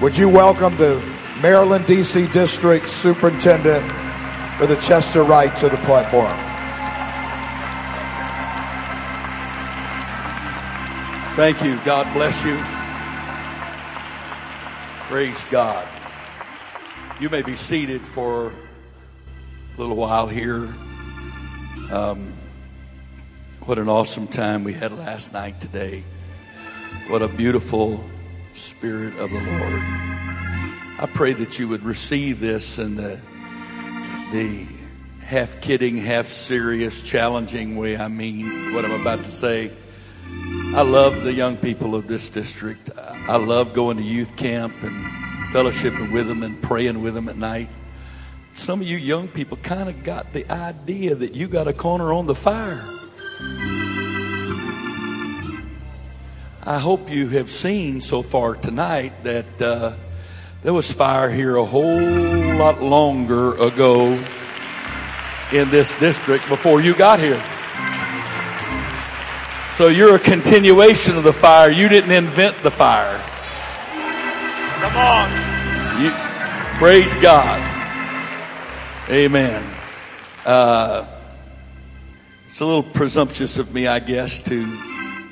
Would you welcome the Maryland, D.C. District Superintendent for the Chester Wright to the platform? Thank you. God bless you. Praise God. You may be seated for a little while here. Um, what an awesome time we had last night today. What a beautiful Spirit of the Lord. I pray that you would receive this in the, the half kidding, half serious, challenging way I mean what I'm about to say. I love the young people of this district. I love going to youth camp and fellowshipping with them and praying with them at night. Some of you young people kind of got the idea that you got a corner on the fire. I hope you have seen so far tonight that uh, there was fire here a whole lot longer ago in this district before you got here. So you're a continuation of the fire. You didn't invent the fire. Come on. You, praise God. Amen. Uh, it's a little presumptuous of me, I guess, to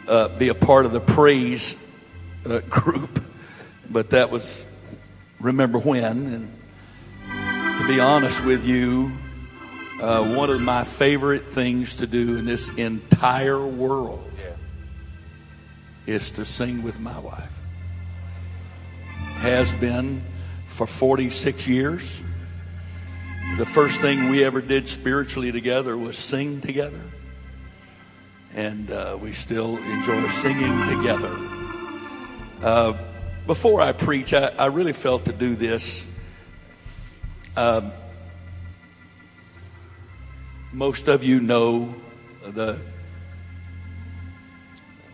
uh, be a part of the praise uh, group, but that was remember when. And to be honest with you, uh, one of my favorite things to do in this entire world is to sing with my wife. Has been for 46 years. The first thing we ever did spiritually together was sing together. And uh, we still enjoy singing together. Uh, before I preach, I, I, really felt to do this. Um, most of you know the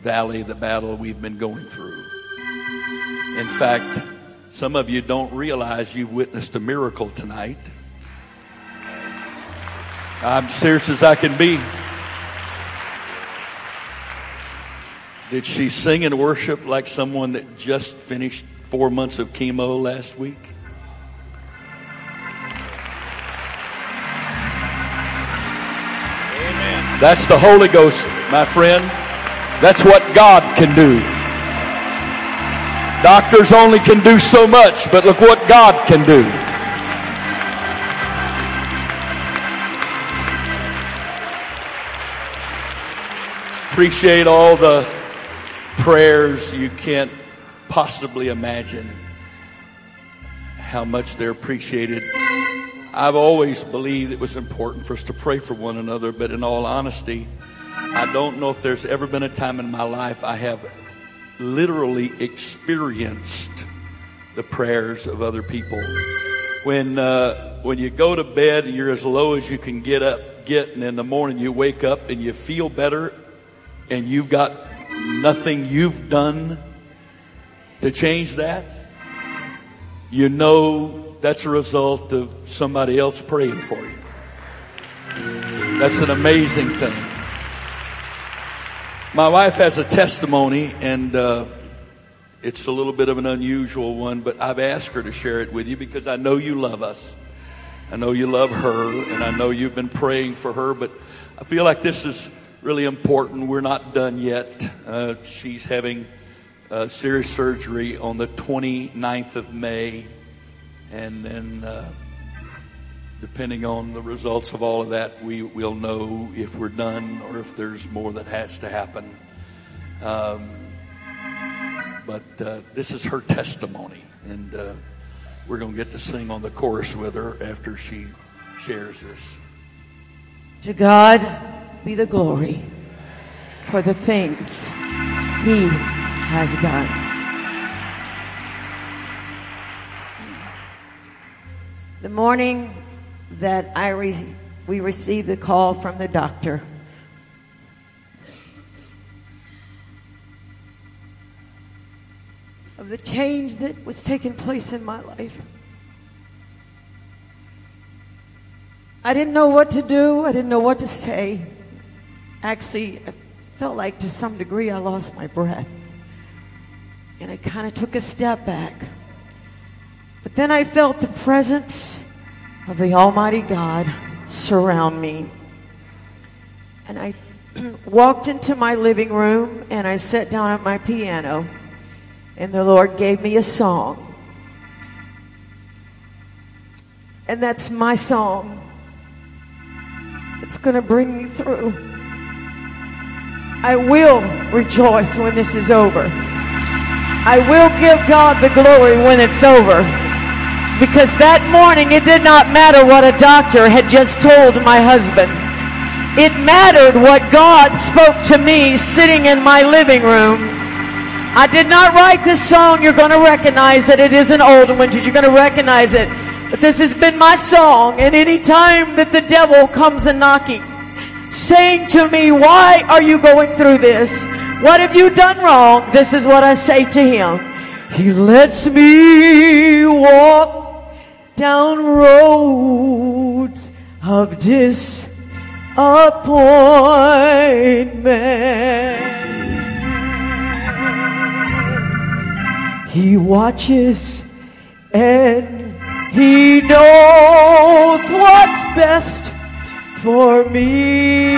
valley, the battle we've been going through. In fact, some of you don't realize you've witnessed a miracle tonight. I'm serious as I can be. Did she sing and worship like someone that just finished four months of chemo last week? Amen. That's the Holy Ghost, my friend. That's what God can do. Doctors only can do so much, but look what God can do. Appreciate all the prayers you can't possibly imagine how much they're appreciated. I've always believed it was important for us to pray for one another, but in all honesty, I don't know if there's ever been a time in my life I have literally experienced the prayers of other people. When uh, when you go to bed and you're as low as you can get up, get, and in the morning you wake up and you feel better, and you've got nothing you've done to change that, you know that's a result of somebody else praying for you. That's an amazing thing. My wife has a testimony, and uh, it's a little bit of an unusual one, but I've asked her to share it with you because I know you love us. I know you love her, and I know you've been praying for her, but I feel like this is really important. We're not done yet. Uh, she's having uh, serious surgery on the 29th of May, and then uh, depending on the results of all of that, we will know if we're done or if there's more that has to happen. Um, but uh, this is her testimony, and uh, we're going to get to sing on the chorus with her after she shares this. To God be the glory for the things He has done. The morning that I re- we received the call from the doctor. Of the change that was taking place in my life. I didn't know what to do. I didn't know what to say. Actually, I felt like to some degree I lost my breath. And I kind of took a step back. But then I felt the presence of the Almighty God surround me. And I walked into my living room and I sat down at my piano, and the Lord gave me a song. And that's my song. It's going to bring me through. I will rejoice when this is over. I will give God the glory when it's over. Because that morning it did not matter what a doctor had just told my husband. It mattered what God spoke to me sitting in my living room. I did not write this song. You're going to recognize that it is an old one. You're going to recognize it. But this has been my song. And any time that the devil comes a knocking, saying to me, Why are you going through this? What have you done wrong? This is what I say to him. He lets me walk down roads of disappointment. He watches and he knows what's best for me.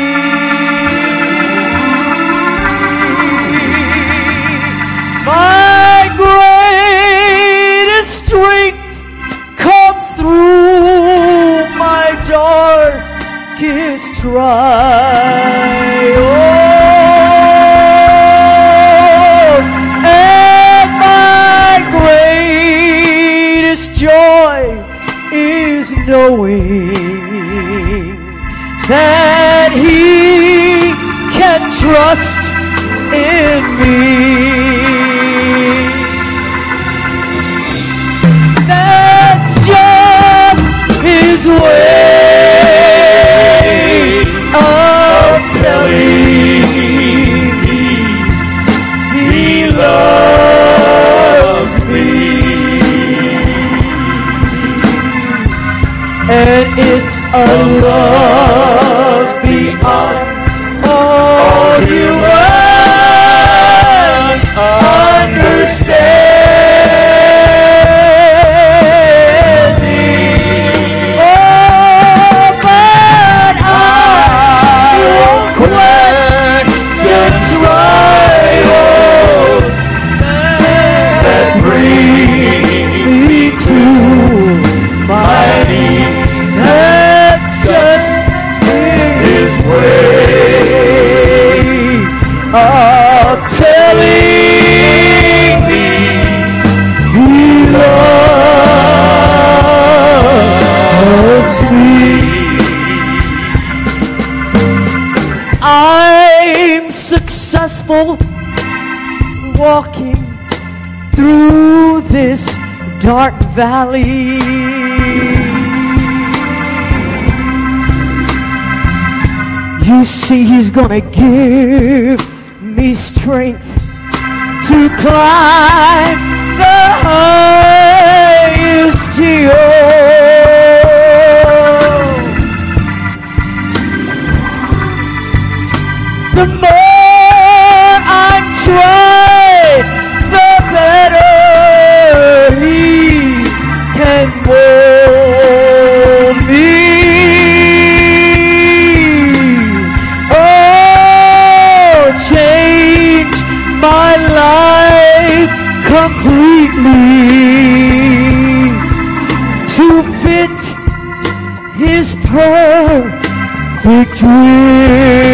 My greatest strength comes through my darkest trials. And my greatest joy is knowing trust in me. That's just His way of telling me He loves me. And it's a love successful walking through this dark valley. You see, he's gonna give me strength to climb the highest hill. The more The better he can me. Oh, change my life completely to fit his perfect will.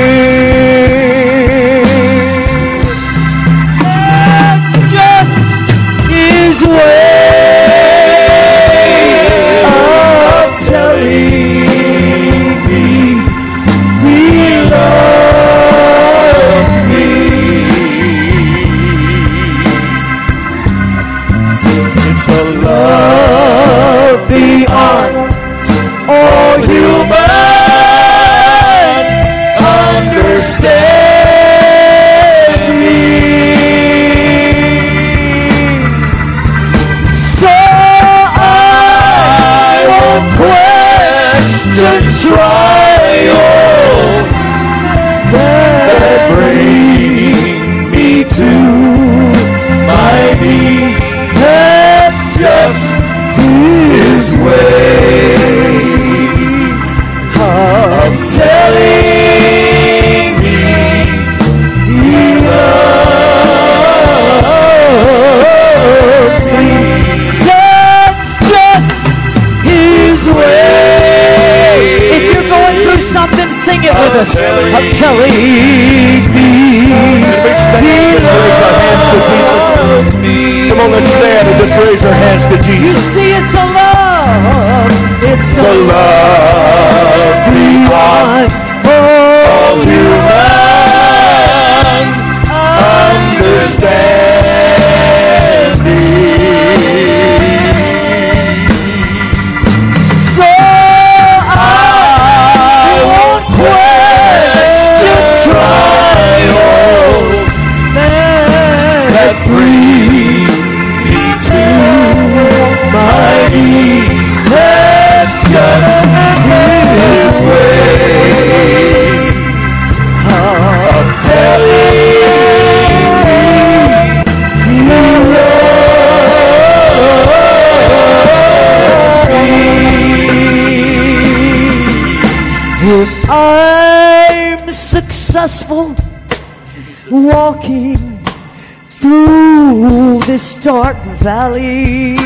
Dark valley.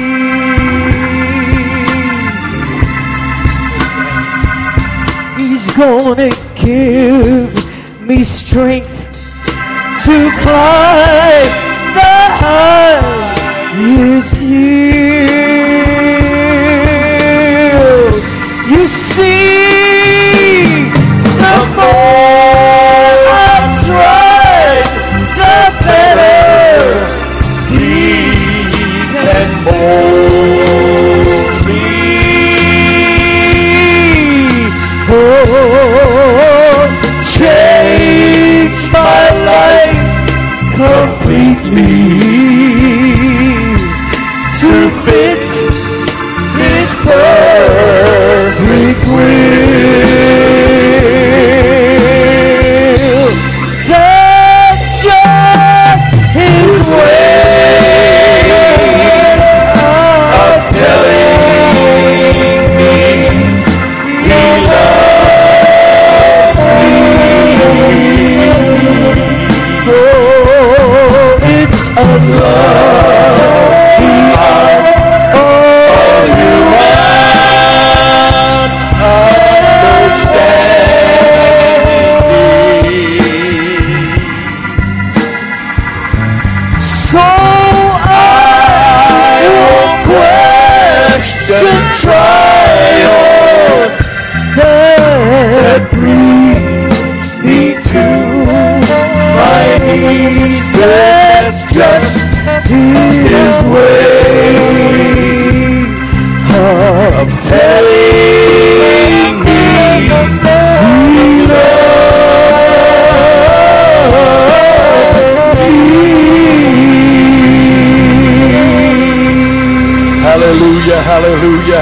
He's gonna give me strength to climb the highest hill.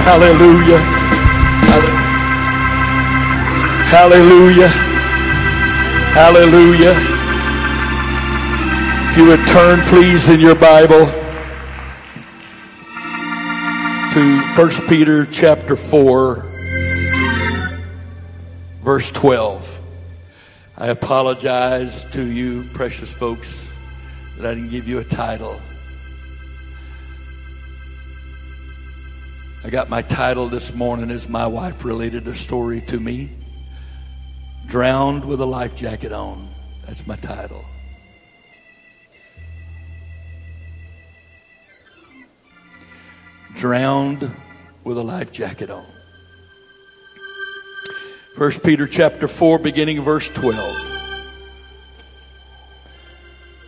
Hallelujah, hallelujah. Hallelujah. If you would turn, please, in your Bible to 1 Peter chapter 4, verse 12. I apologize to you, precious folks, that I didn't give you a title. Got my title this morning as my wife related a story to me. Drowned with a life jacket on. That's my title. Drowned with a life jacket on. First Peter chapter 4 beginning verse 12.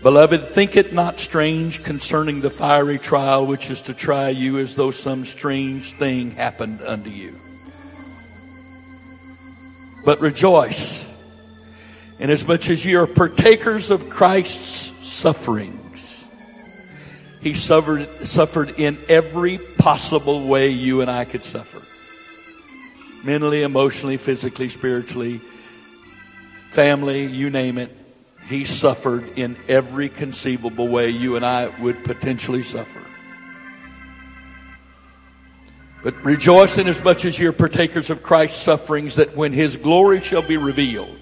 Beloved, think it not strange concerning the fiery trial which is to try you as though some strange thing happened unto you. But rejoice, inasmuch as ye are partakers of Christ's sufferings. He suffered, suffered in every possible way you and I could suffer mentally, emotionally, physically, spiritually, family, you name it. He suffered in every conceivable way you and I would potentially suffer. But rejoice in as much as you're partakers of Christ's sufferings, that when his glory shall be revealed,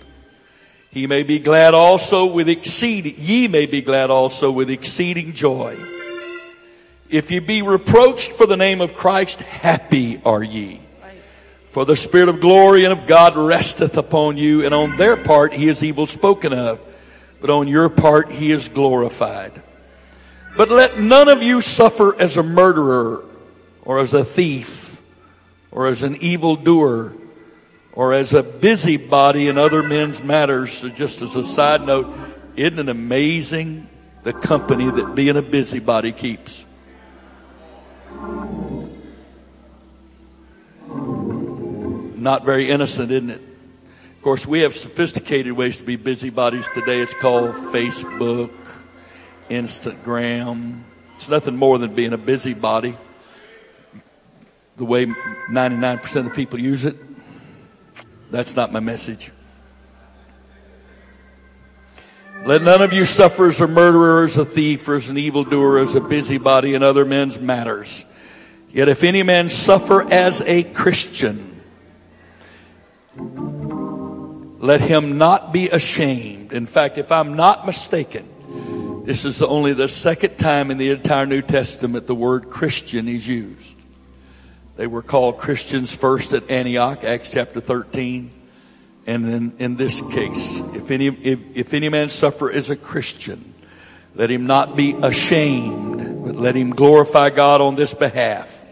he may be glad also with exceeding, ye may be glad also with exceeding joy. If ye be reproached for the name of Christ, happy are ye. For the Spirit of glory and of God resteth upon you, and on their part he is evil spoken of, but on your part he is glorified. But let none of you suffer as a murderer, or as a thief, or as an evildoer, or as a busybody in other men's matters. So just as a side note, isn't it amazing the company that being a busybody keeps? Not very innocent, isn't it? Of course, we have sophisticated ways to be busybodies today. It's called Facebook, Instagram. It's nothing more than being a busybody. The way 99% of the people use it. That's not my message. Let none of you suffer as a murderer, as a thief, or as an evildoer, as a busybody in other men's matters. Yet if any man suffer as a Christian, let him not be ashamed. In fact, if I'm not mistaken, this is only the second time in the entire New Testament the word Christian is used. They were called Christians first at Antioch, Acts chapter 13. And then in this case, if any, if, if any man suffer as a Christian, let him not be ashamed, but let him glorify God on this behalf.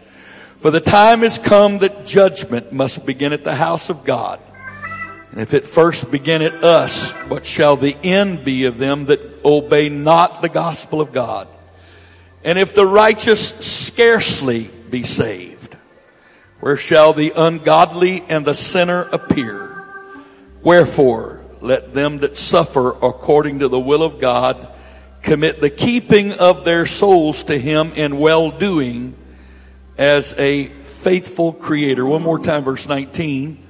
For the time has come that judgment must begin at the house of God. And if it first begin at us, what shall the end be of them that obey not the gospel of God? And if the righteous scarcely be saved, where shall the ungodly and the sinner appear? Wherefore, let them that suffer according to the will of God commit the keeping of their souls to Him in well doing as a faithful creator. One more time, verse 19.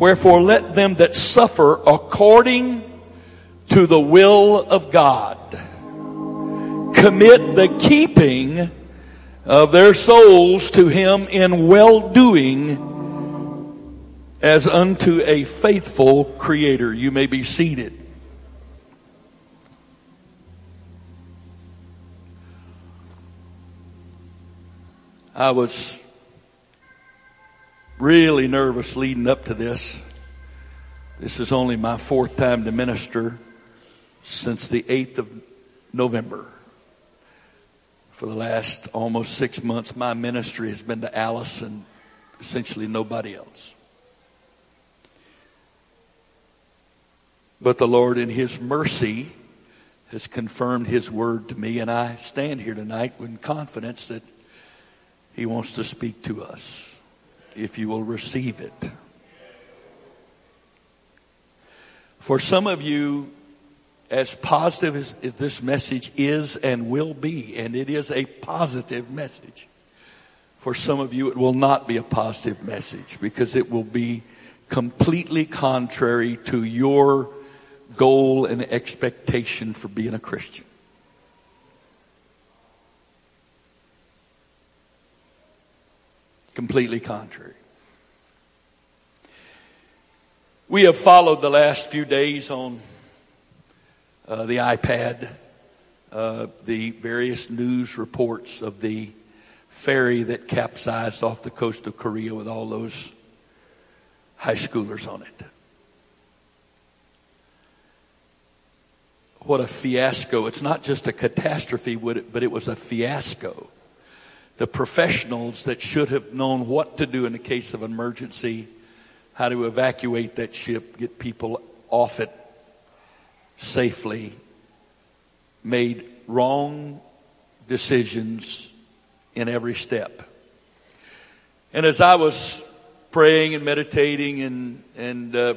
Wherefore let them that suffer according to the will of God commit the keeping of their souls to him in well doing as unto a faithful creator. You may be seated. I was really nervous leading up to this. This is only my fourth time to minister since the 8th of November. For the last almost six months, my ministry has been to Alice and essentially nobody else. But the Lord, in His mercy, has confirmed His word to me, and I stand here tonight with confidence that He wants to speak to us if you will receive it. For some of you, as positive as, as, this message is and will be, and it is a positive message, for some of you, it will not be a positive message because it will be completely contrary to your goal and expectation for being a Christian. Completely contrary. We have followed the last few days on uh, the iPad uh, the various news reports of the ferry that capsized off the coast of Korea with all those high schoolers on it. What a fiasco. It's not just a catastrophe, but it was a fiasco the professionals that should have known what to do in the case of emergency, how to evacuate that ship, get people off it safely, made wrong decisions in every step. And as I was praying and meditating and, and uh,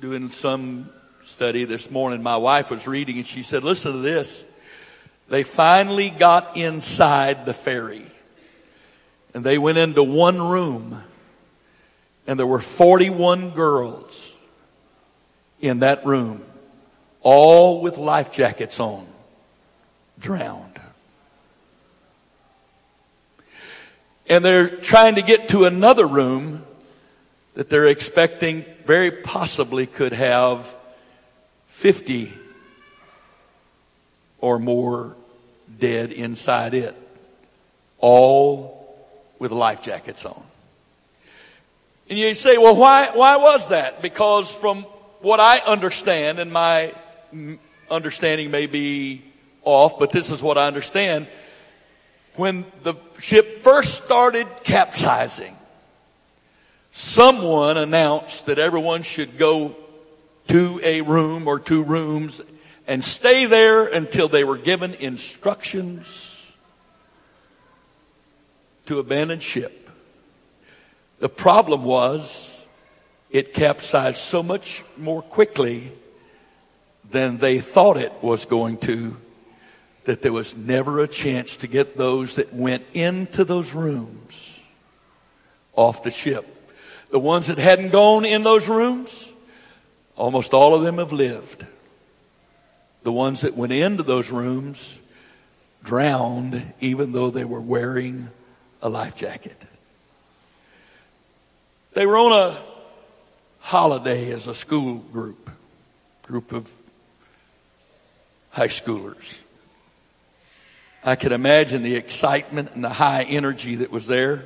doing some study this morning, my wife was reading and she said, Listen to this. They finally got inside the ferry. And they went into one room, and there were 41 girls in that room, all with life jackets on, drowned. And they're trying to get to another room that they're expecting very possibly could have 50 or more dead inside it, all with life jackets on. And you say, well, why, why was that? Because from what I understand, and my understanding may be off, but this is what I understand. When the ship first started capsizing, someone announced that everyone should go to a room or two rooms and stay there until they were given instructions to abandon ship. The problem was it capsized so much more quickly than they thought it was going to that there was never a chance to get those that went into those rooms off the ship. The ones that hadn't gone in those rooms, almost all of them have lived. The ones that went into those rooms drowned even though they were wearing a life jacket. They were on a holiday as a school group, group of high schoolers. I can imagine the excitement and the high energy that was there.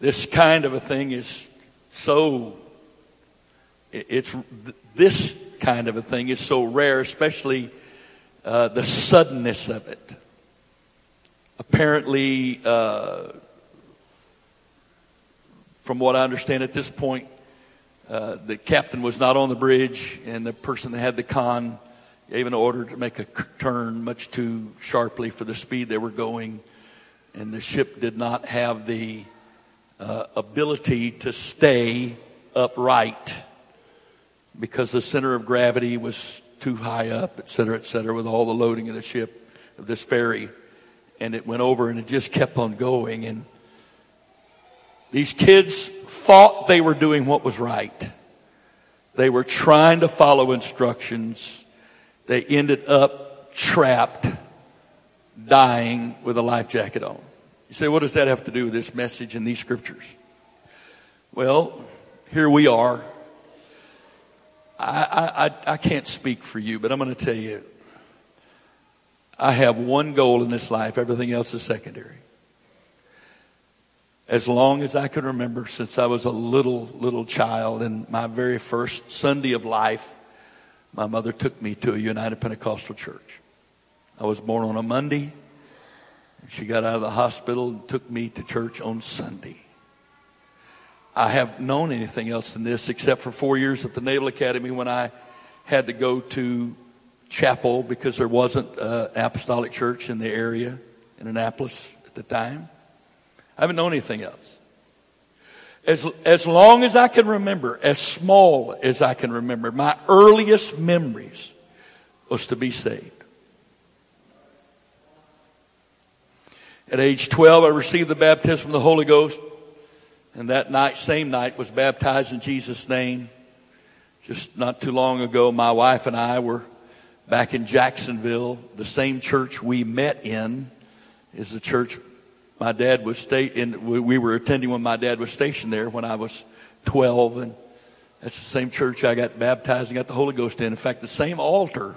This kind of a thing is so, it's, this kind of a thing is so rare, especially uh, the suddenness of it. Apparently, uh, from what I understand at this point, uh, the captain was not on the bridge, and the person that had the con gave an order to make a turn much too sharply for the speed they were going, and the ship did not have the uh, ability to stay upright because the center of gravity was too high up, et cetera, et cetera, with all the loading of the ship, of this ferry. And it went over and it just kept on going. And these kids thought they were doing what was right. They were trying to follow instructions. They ended up trapped, dying with a life jacket on. You say, what does that have to do with this message and these scriptures? Well, here we are. I, I, I can't speak for you, but I'm going to tell you, I have one goal in this life. Everything else is secondary. As long as I can remember, since I was a little, little child, and my very first Sunday of life, my mother took me to a United Pentecostal church. I was born on a Monday. She got out of the hospital and took me to church on Sunday. I have known anything else than this except for four years at the Naval Academy when I had to go to chapel because there wasn't an apostolic church in the area in Annapolis at the time. I haven't known anything else. As, as long as I can remember, as small as I can remember, my earliest memories was to be saved. At age 12, I received the baptism of the Holy Ghost. And that night, same night, was baptized in Jesus' name. Just not too long ago, my wife and I were back in Jacksonville. The same church we met in is the church my dad was sta- in, we were attending when my dad was stationed there when I was 12. And that's the same church I got baptized and got the Holy Ghost in. In fact, the same altar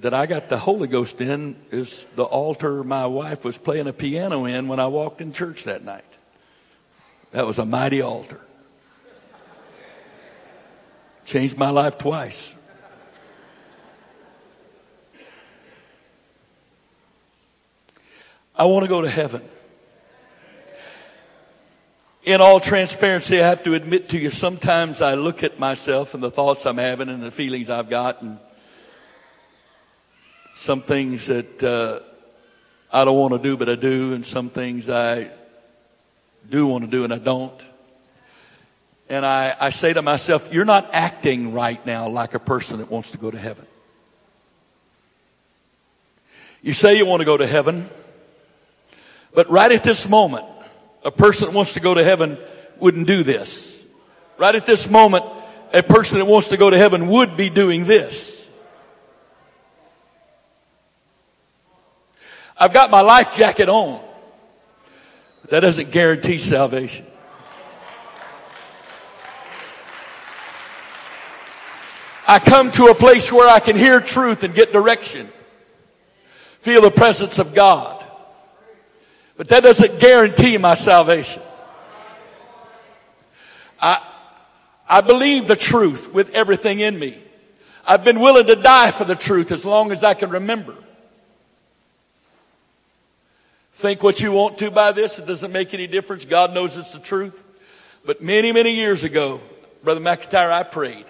that I got the Holy Ghost in is the altar my wife was playing a piano in when I walked in church that night. That was a mighty altar. Changed my life twice. I want to go to heaven. In all transparency, I have to admit to you, sometimes I look at myself and the thoughts I'm having and the feelings I've got and some things that uh, I don't want to do, but I do, and some things I do want to do and I don't. And I, I say to myself, you're not acting right now like a person that wants to go to heaven. You say you want to go to heaven, but right at this moment, a person that wants to go to heaven wouldn't do this. Right at this moment, a person that wants to go to heaven would be doing this. I've got my life jacket on. That doesn't guarantee salvation. I come to a place where I can hear truth and get direction. Feel the presence of God. But that doesn't guarantee my salvation. I, I believe the truth with everything in me. I've been willing to die for the truth as long as I can remember. Think what you want to by this. It doesn't make any difference. God knows it's the truth. But many, many years ago, Brother McIntyre, I prayed,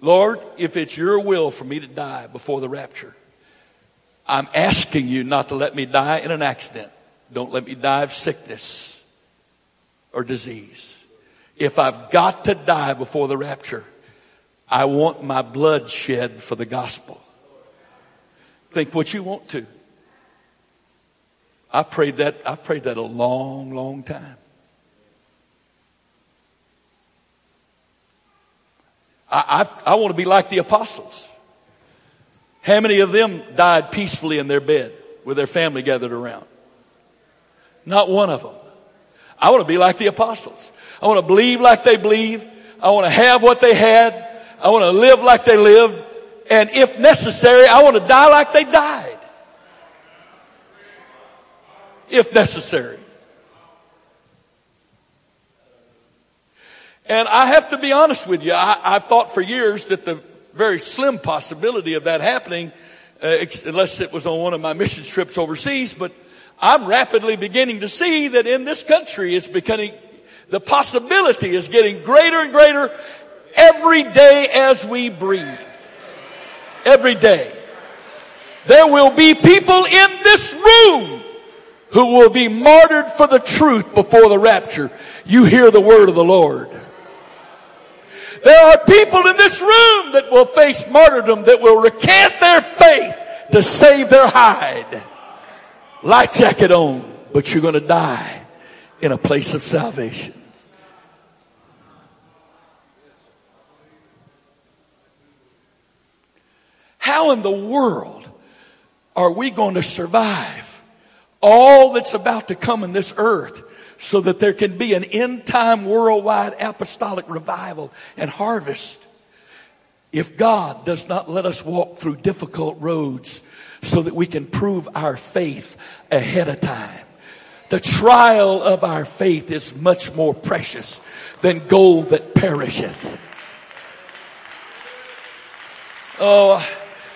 Lord, if it's your will for me to die before the rapture, I'm asking you not to let me die in an accident. Don't let me die of sickness or disease. If I've got to die before the rapture, I want my blood shed for the gospel. Think what you want to. I prayed that, I prayed that a long, long time. I, I, I want to be like the apostles. How many of them died peacefully in their bed with their family gathered around? Not one of them. I want to be like the apostles. I want to believe like they believe. I want to have what they had. I want to live like they lived. And if necessary, I want to die like they died. If necessary. And I have to be honest with you. I, have thought for years that the very slim possibility of that happening, uh, unless it was on one of my mission trips overseas, but I'm rapidly beginning to see that in this country it's becoming, the possibility is getting greater and greater every day as we breathe. Every day. There will be people in this room who will be martyred for the truth before the rapture. You hear the word of the Lord. There are people in this room that will face martyrdom, that will recant their faith to save their hide. Life jacket on, but you're going to die in a place of salvation. How in the world are we going to survive all that's about to come in this earth so that there can be an end time worldwide apostolic revival and harvest if God does not let us walk through difficult roads so that we can prove our faith ahead of time. The trial of our faith is much more precious than gold that perisheth. Oh,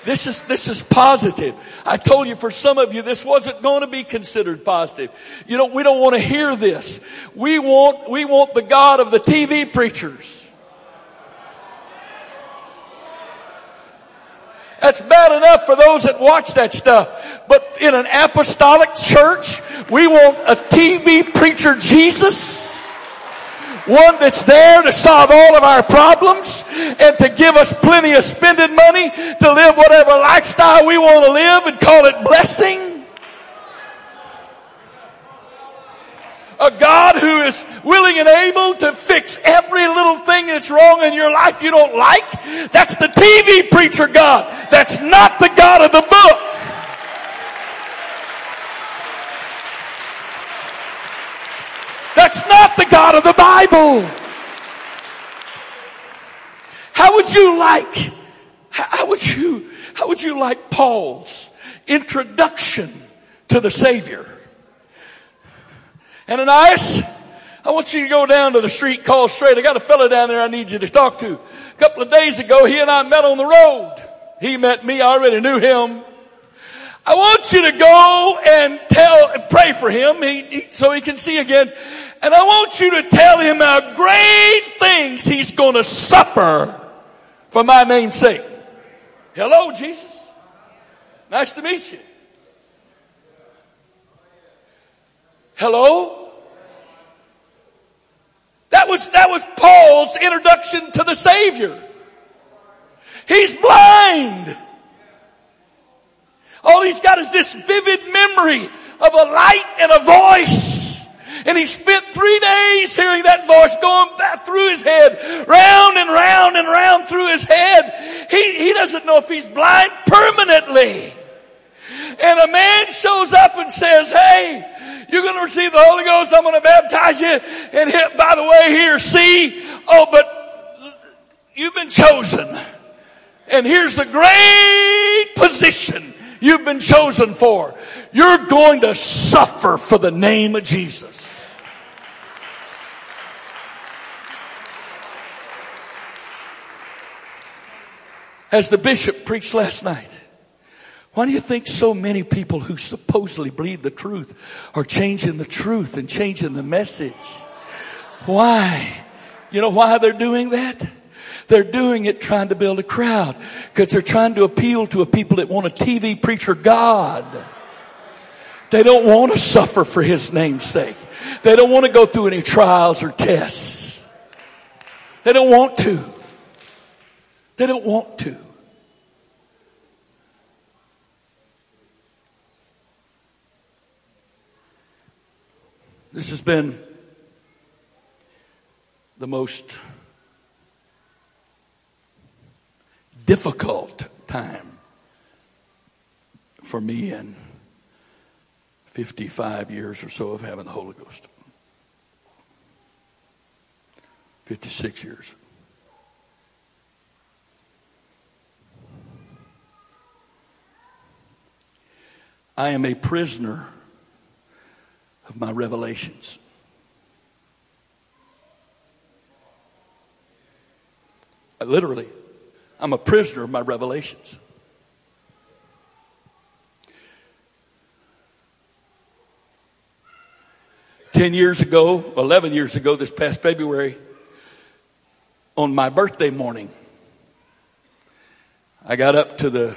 this is, this is positive. I told you for some of you, this wasn't going to be considered positive. You know, we don't want to hear this. We want, we want the God of the TV preachers. That's bad enough for those that watch that stuff. But in an apostolic church, we want a TV preacher Jesus. One that's there to solve all of our problems and to give us plenty of spending money to live whatever lifestyle we want to live and call it blessing. A God who is willing and able to fix every little thing that's wrong in your life you don't like. That's the TV preacher God. That's not the God of the book. That's not the God of the Bible. How would you like, how would you, how would you like Paul's introduction to the Savior? Ananias, I want you to go down to the street called Straight. I got a fellow down there I need you to talk to. A couple of days ago, he and I met on the road. He met me. I already knew him. I want you to go and tell, pray for him he, he, so he can see again. And I want you to tell him how great things he's going to suffer for my name's sake. Hello, Jesus. Nice to meet you. Hello? That was, that was Paul's introduction to the Savior. He's blind. All he's got is this vivid memory of a light and a voice. And he spent three days hearing that voice going back through his head, round and round and round through his head. He, he doesn't know if he's blind permanently. and a man shows up and says, Hey, you're going to receive the Holy Ghost. I'm going to baptize you. And hit, by the way, here, see, oh, but you've been chosen. And here's the great position you've been chosen for. You're going to suffer for the name of Jesus. As the bishop preached last night, why do you think so many people who supposedly believe the truth are changing the truth and changing the message? Why? You know why they're doing that? They're doing it trying to build a crowd because they're trying to appeal to a people that want a TV preacher God. They don't want to suffer for his name's sake. They don't want to go through any trials or tests. They don't want to. They don't want to. This has been the most difficult time for me in 55 years or so of having the Holy Ghost. 56 years. I am a prisoner of my revelations. I literally, I'm a prisoner of my revelations. Ten years ago, 11 years ago, this past February, on my birthday morning, I got up to the,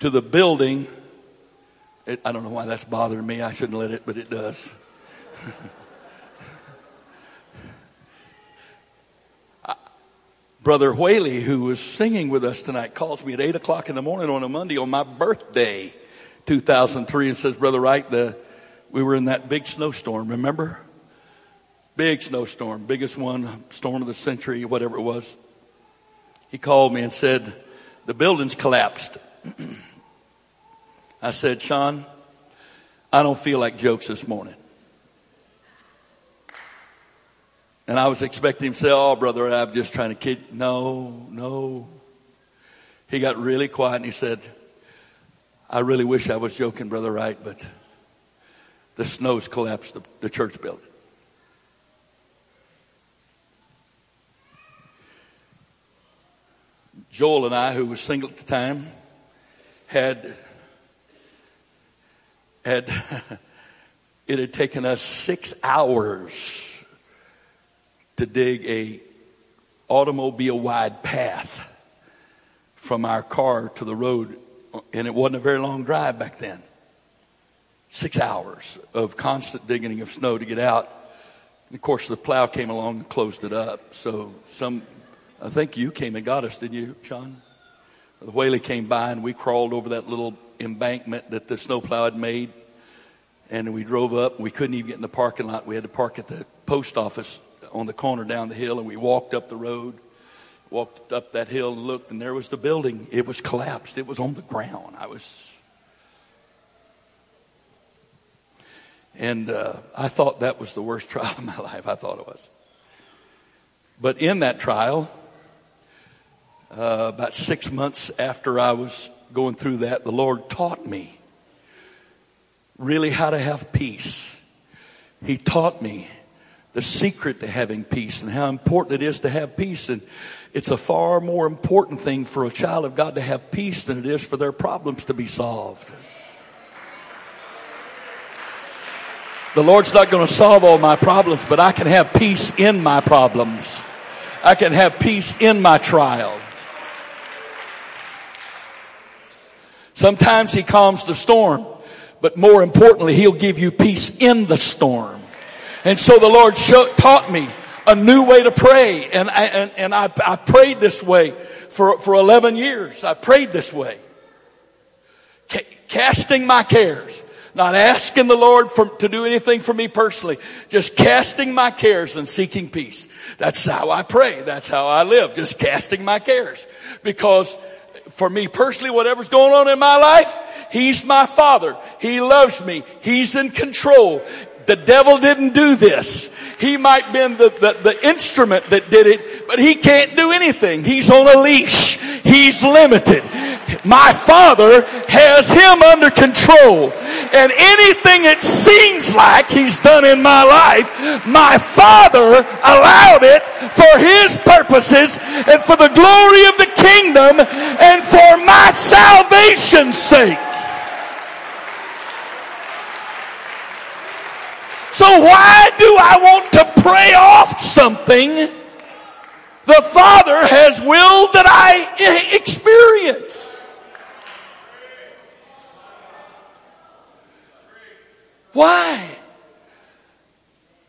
to the building it, I don't know why that's bothering me. I shouldn't let it, but it does. Brother Whaley, who was singing with us tonight, calls me at 8 o'clock in the morning on a Monday on my birthday, 2003, and says, Brother Wright, the, we were in that big snowstorm, remember? Big snowstorm, biggest one, storm of the century, whatever it was. He called me and said, The building's collapsed. I said, Sean, I don't feel like jokes this morning. And I was expecting him to say, Oh, brother, I'm just trying to kid. No, no. He got really quiet and he said, I really wish I was joking, Brother Wright, but the snow's collapsed the, the church building. Joel and I, who was single at the time, had had it had taken us six hours to dig a automobile wide path from our car to the road. And it wasn't a very long drive back then. Six hours of constant digging of snow to get out. And of course the plow came along and closed it up. So some i think you came and got us did you sean? The whaley came by and we crawled over that little embankment that the snowplow had made. And we drove up. We couldn't even get in the parking lot. We had to park at the post office on the corner down the hill. And we walked up the road, walked up that hill and looked, and there was the building. It was collapsed, it was on the ground. I was. And uh, I thought that was the worst trial of my life. I thought it was. But in that trial, uh, about six months after I was going through that, the Lord taught me really how to have peace. He taught me the secret to having peace and how important it is to have peace. And it's a far more important thing for a child of God to have peace than it is for their problems to be solved. The Lord's not going to solve all my problems, but I can have peace in my problems. I can have peace in my trial. Sometimes he calms the storm, but more importantly, he'll give you peace in the storm. And so the Lord taught me a new way to pray. And I, and, and I, I prayed this way for, for 11 years. I prayed this way. casting my cares. Not asking the Lord for, to do anything for me personally. Just casting my cares and seeking peace. That's how I pray. That's how I live. Just casting my cares. Because for me personally, whatever's going on in my life, He's my father. He loves me. He's in control. The devil didn't do this. He might been the, the, the, instrument that did it, but he can't do anything. He's on a leash. He's limited. My father has him under control. And anything it seems like he's done in my life, my father allowed it for his purposes and for the glory of the kingdom and for my salvation's sake. So why do I want to pray off something the Father has willed that I experience? Why?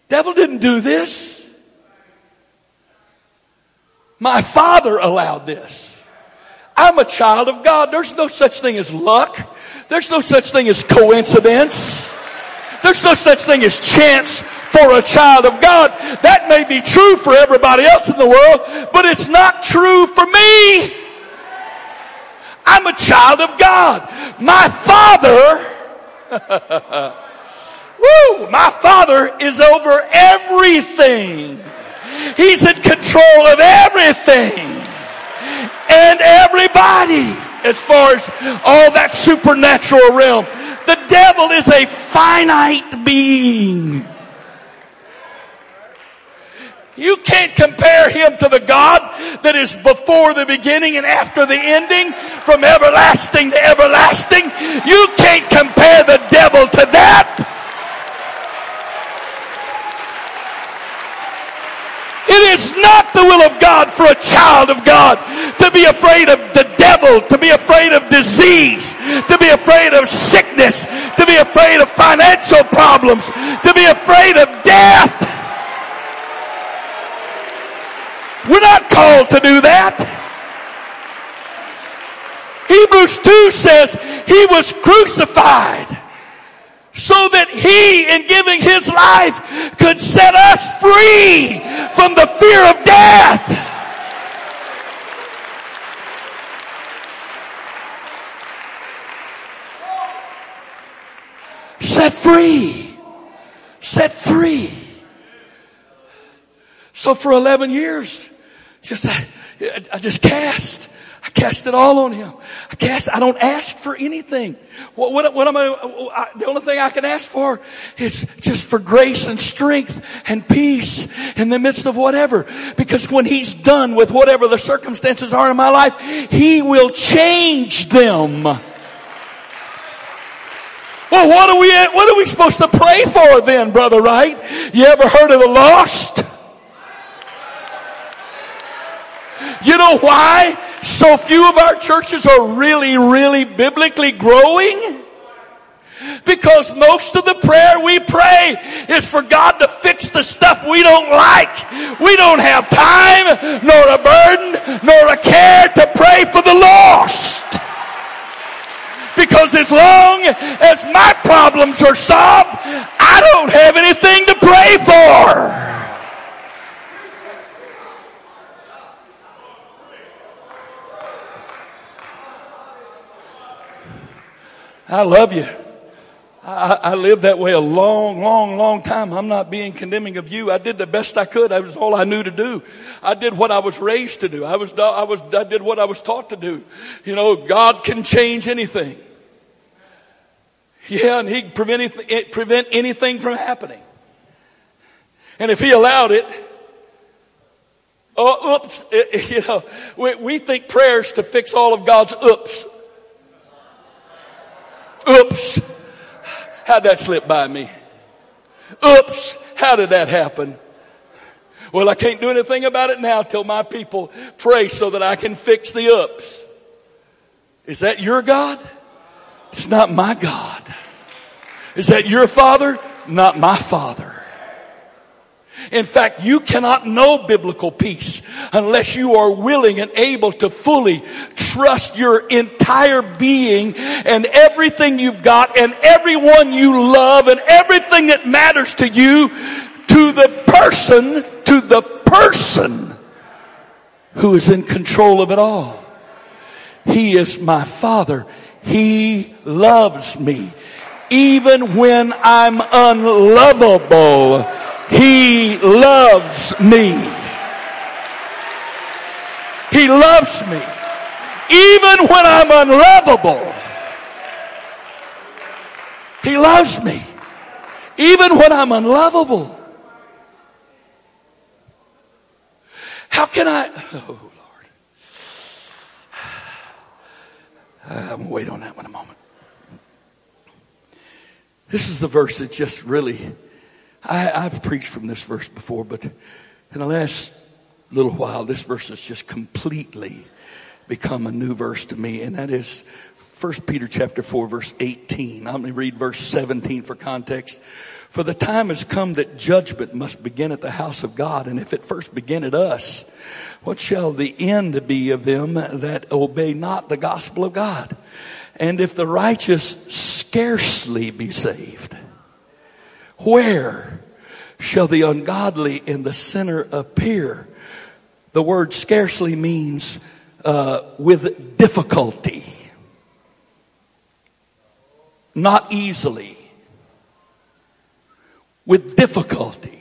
Devil didn't do this. My father allowed this. I'm a child of God. There's no such thing as luck. There's no such thing as coincidence. There's no such thing as chance for a child of God. That may be true for everybody else in the world, but it's not true for me. I'm a child of God. My father, woo, my father is over everything. He's in control of everything and everybody as far as all that supernatural realm. The devil is a finite being. You can't compare him to the God that is before the beginning and after the ending, from everlasting to everlasting. You can't compare the devil to that. It is not the will of God for a child of God to be afraid of the devil, to be afraid of disease, to be afraid of sickness, to be afraid of financial problems, to be afraid of death. We're not called to do that. Hebrews 2 says he was crucified so that he, in giving his life, could set us free from the fear of death. Set free. Set free. So for 11 years, just I, I just cast. I cast it all on him. I cast, I don't ask for anything. What, what, what am I, I, the only thing I can ask for is just for grace and strength and peace in the midst of whatever. Because when he's done with whatever the circumstances are in my life, he will change them. Well, what are we, what are we supposed to pray for then, brother, Wright? You ever heard of the lost? You know why? So few of our churches are really, really biblically growing? Because most of the prayer we pray is for God to fix the stuff we don't like. We don't have time, nor a burden, nor a care to pray for the lost. Because as long as my problems are solved, I don't have anything to pray for. I love you. I, I lived that way a long, long, long time. I'm not being condemning of you. I did the best I could. That was all I knew to do. I did what I was raised to do. I was, I was, I did what I was taught to do. You know, God can change anything. Yeah, and He can prevent, prevent anything from happening. And if He allowed it, oh, oops, you know, we, we think prayers to fix all of God's oops. Oops. How'd that slip by me? Oops. How did that happen? Well, I can't do anything about it now till my people pray so that I can fix the ups. Is that your God? It's not my God. Is that your father? Not my father. In fact, you cannot know biblical peace unless you are willing and able to fully trust your entire being and everything you've got and everyone you love and everything that matters to you to the person, to the person who is in control of it all. He is my father. He loves me. Even when I'm unlovable, He loves me. He loves me. Even when I'm unlovable, He loves me. Even when I'm unlovable. How can I? Oh, Lord. I'm going to wait on that one a moment. This is the verse that just really, I, I've preached from this verse before, but in the last little while, this verse has just completely become a new verse to me, and that is 1 Peter chapter 4 verse 18. I'm going to read verse 17 for context. For the time has come that judgment must begin at the house of God, and if it first begin at us, what shall the end be of them that obey not the gospel of God? And if the righteous scarcely be saved, where shall the ungodly and the sinner appear? The word scarcely means uh, with difficulty, not easily, with difficulty.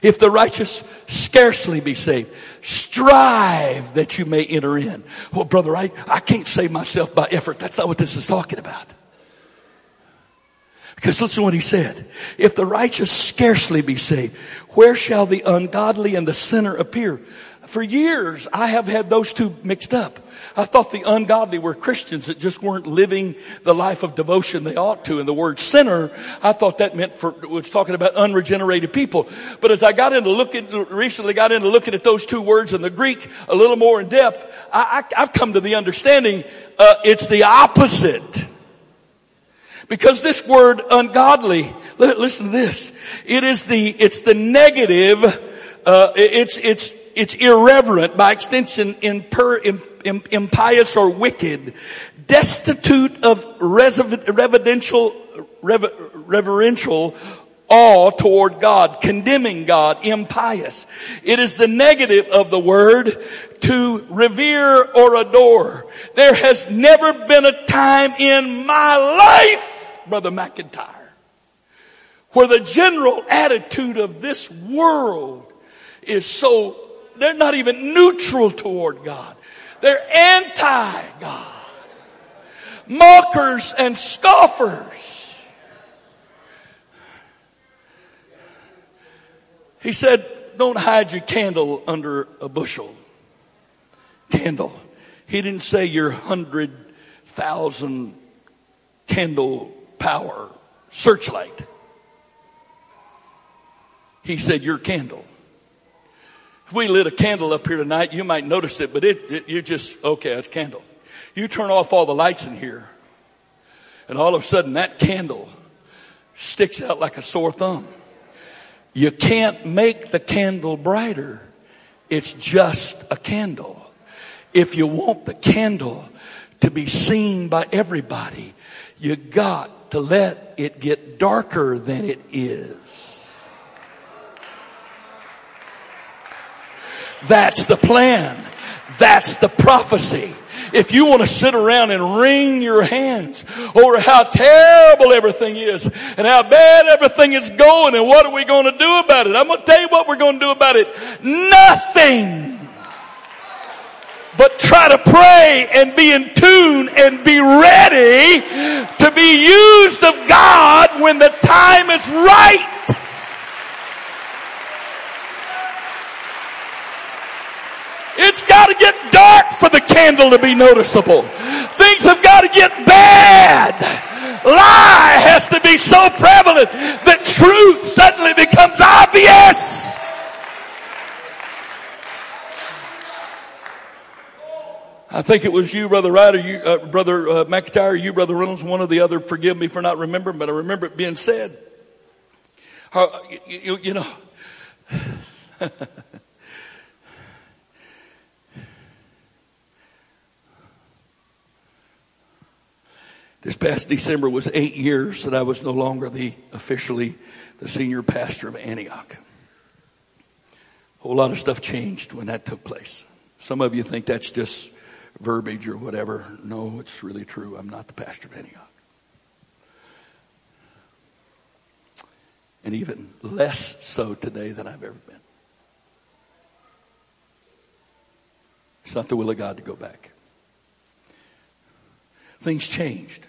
If the righteous scarcely be saved, strive that you may enter in. Well, brother, I, I can't save myself by effort. That's not what this is talking about. Because listen to what he said. If the righteous scarcely be saved, where shall the ungodly and the sinner appear? For years, I have had those two mixed up. I thought the ungodly were Christians that just weren't living the life of devotion they ought to. And the word sinner, I thought that meant for, was talking about unregenerated people. But as I got into looking, recently got into looking at those two words in the Greek a little more in depth, I, have come to the understanding, uh, it's the opposite. Because this word ungodly, listen to this. It is the, it's the negative, uh, it's, it's, it's irreverent by extension imper, impious or wicked, destitute of reverential, reverential awe toward God, condemning God, impious. It is the negative of the word to revere or adore. There has never been a time in my life, Brother McIntyre, where the general attitude of this world is so, they're not even neutral toward God. They're anti God. Mockers and scoffers. He said, Don't hide your candle under a bushel. Candle. He didn't say your hundred thousand candle power searchlight. He said, Your candle. If we lit a candle up here tonight, you might notice it, but it, it you just, okay, it's candle. You turn off all the lights in here, and all of a sudden that candle sticks out like a sore thumb. You can't make the candle brighter. It's just a candle. If you want the candle to be seen by everybody, you got to let it get darker than it is. That's the plan. That's the prophecy. If you want to sit around and wring your hands over how terrible everything is and how bad everything is going and what are we going to do about it? I'm going to tell you what we're going to do about it. Nothing. But try to pray and be in tune and be ready to be used of God when the time is right. It's got to get dark for the candle to be noticeable. Things have got to get bad. Lie has to be so prevalent that truth suddenly becomes obvious. I think it was you, Brother Ryder, you, uh, Brother uh, McIntyre, you, Brother Reynolds, one or the other. Forgive me for not remembering, but I remember it being said. Uh, you, you, you know, This past December was eight years that I was no longer the officially the senior pastor of Antioch. A whole lot of stuff changed when that took place. Some of you think that's just verbiage or whatever. No, it's really true. I'm not the pastor of Antioch. And even less so today than I've ever been. It's not the will of God to go back. Things changed.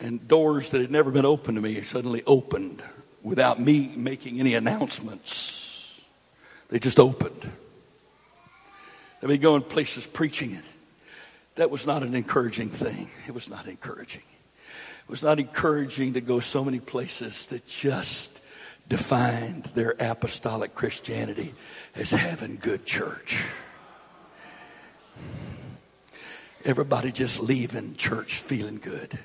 And doors that had never been open to me suddenly opened without me making any announcements. They just opened. Let me go in places preaching it. That was not an encouraging thing. It was not encouraging. It was not encouraging to go so many places that just defined their apostolic Christianity as having good church. Everybody just leaving church feeling good.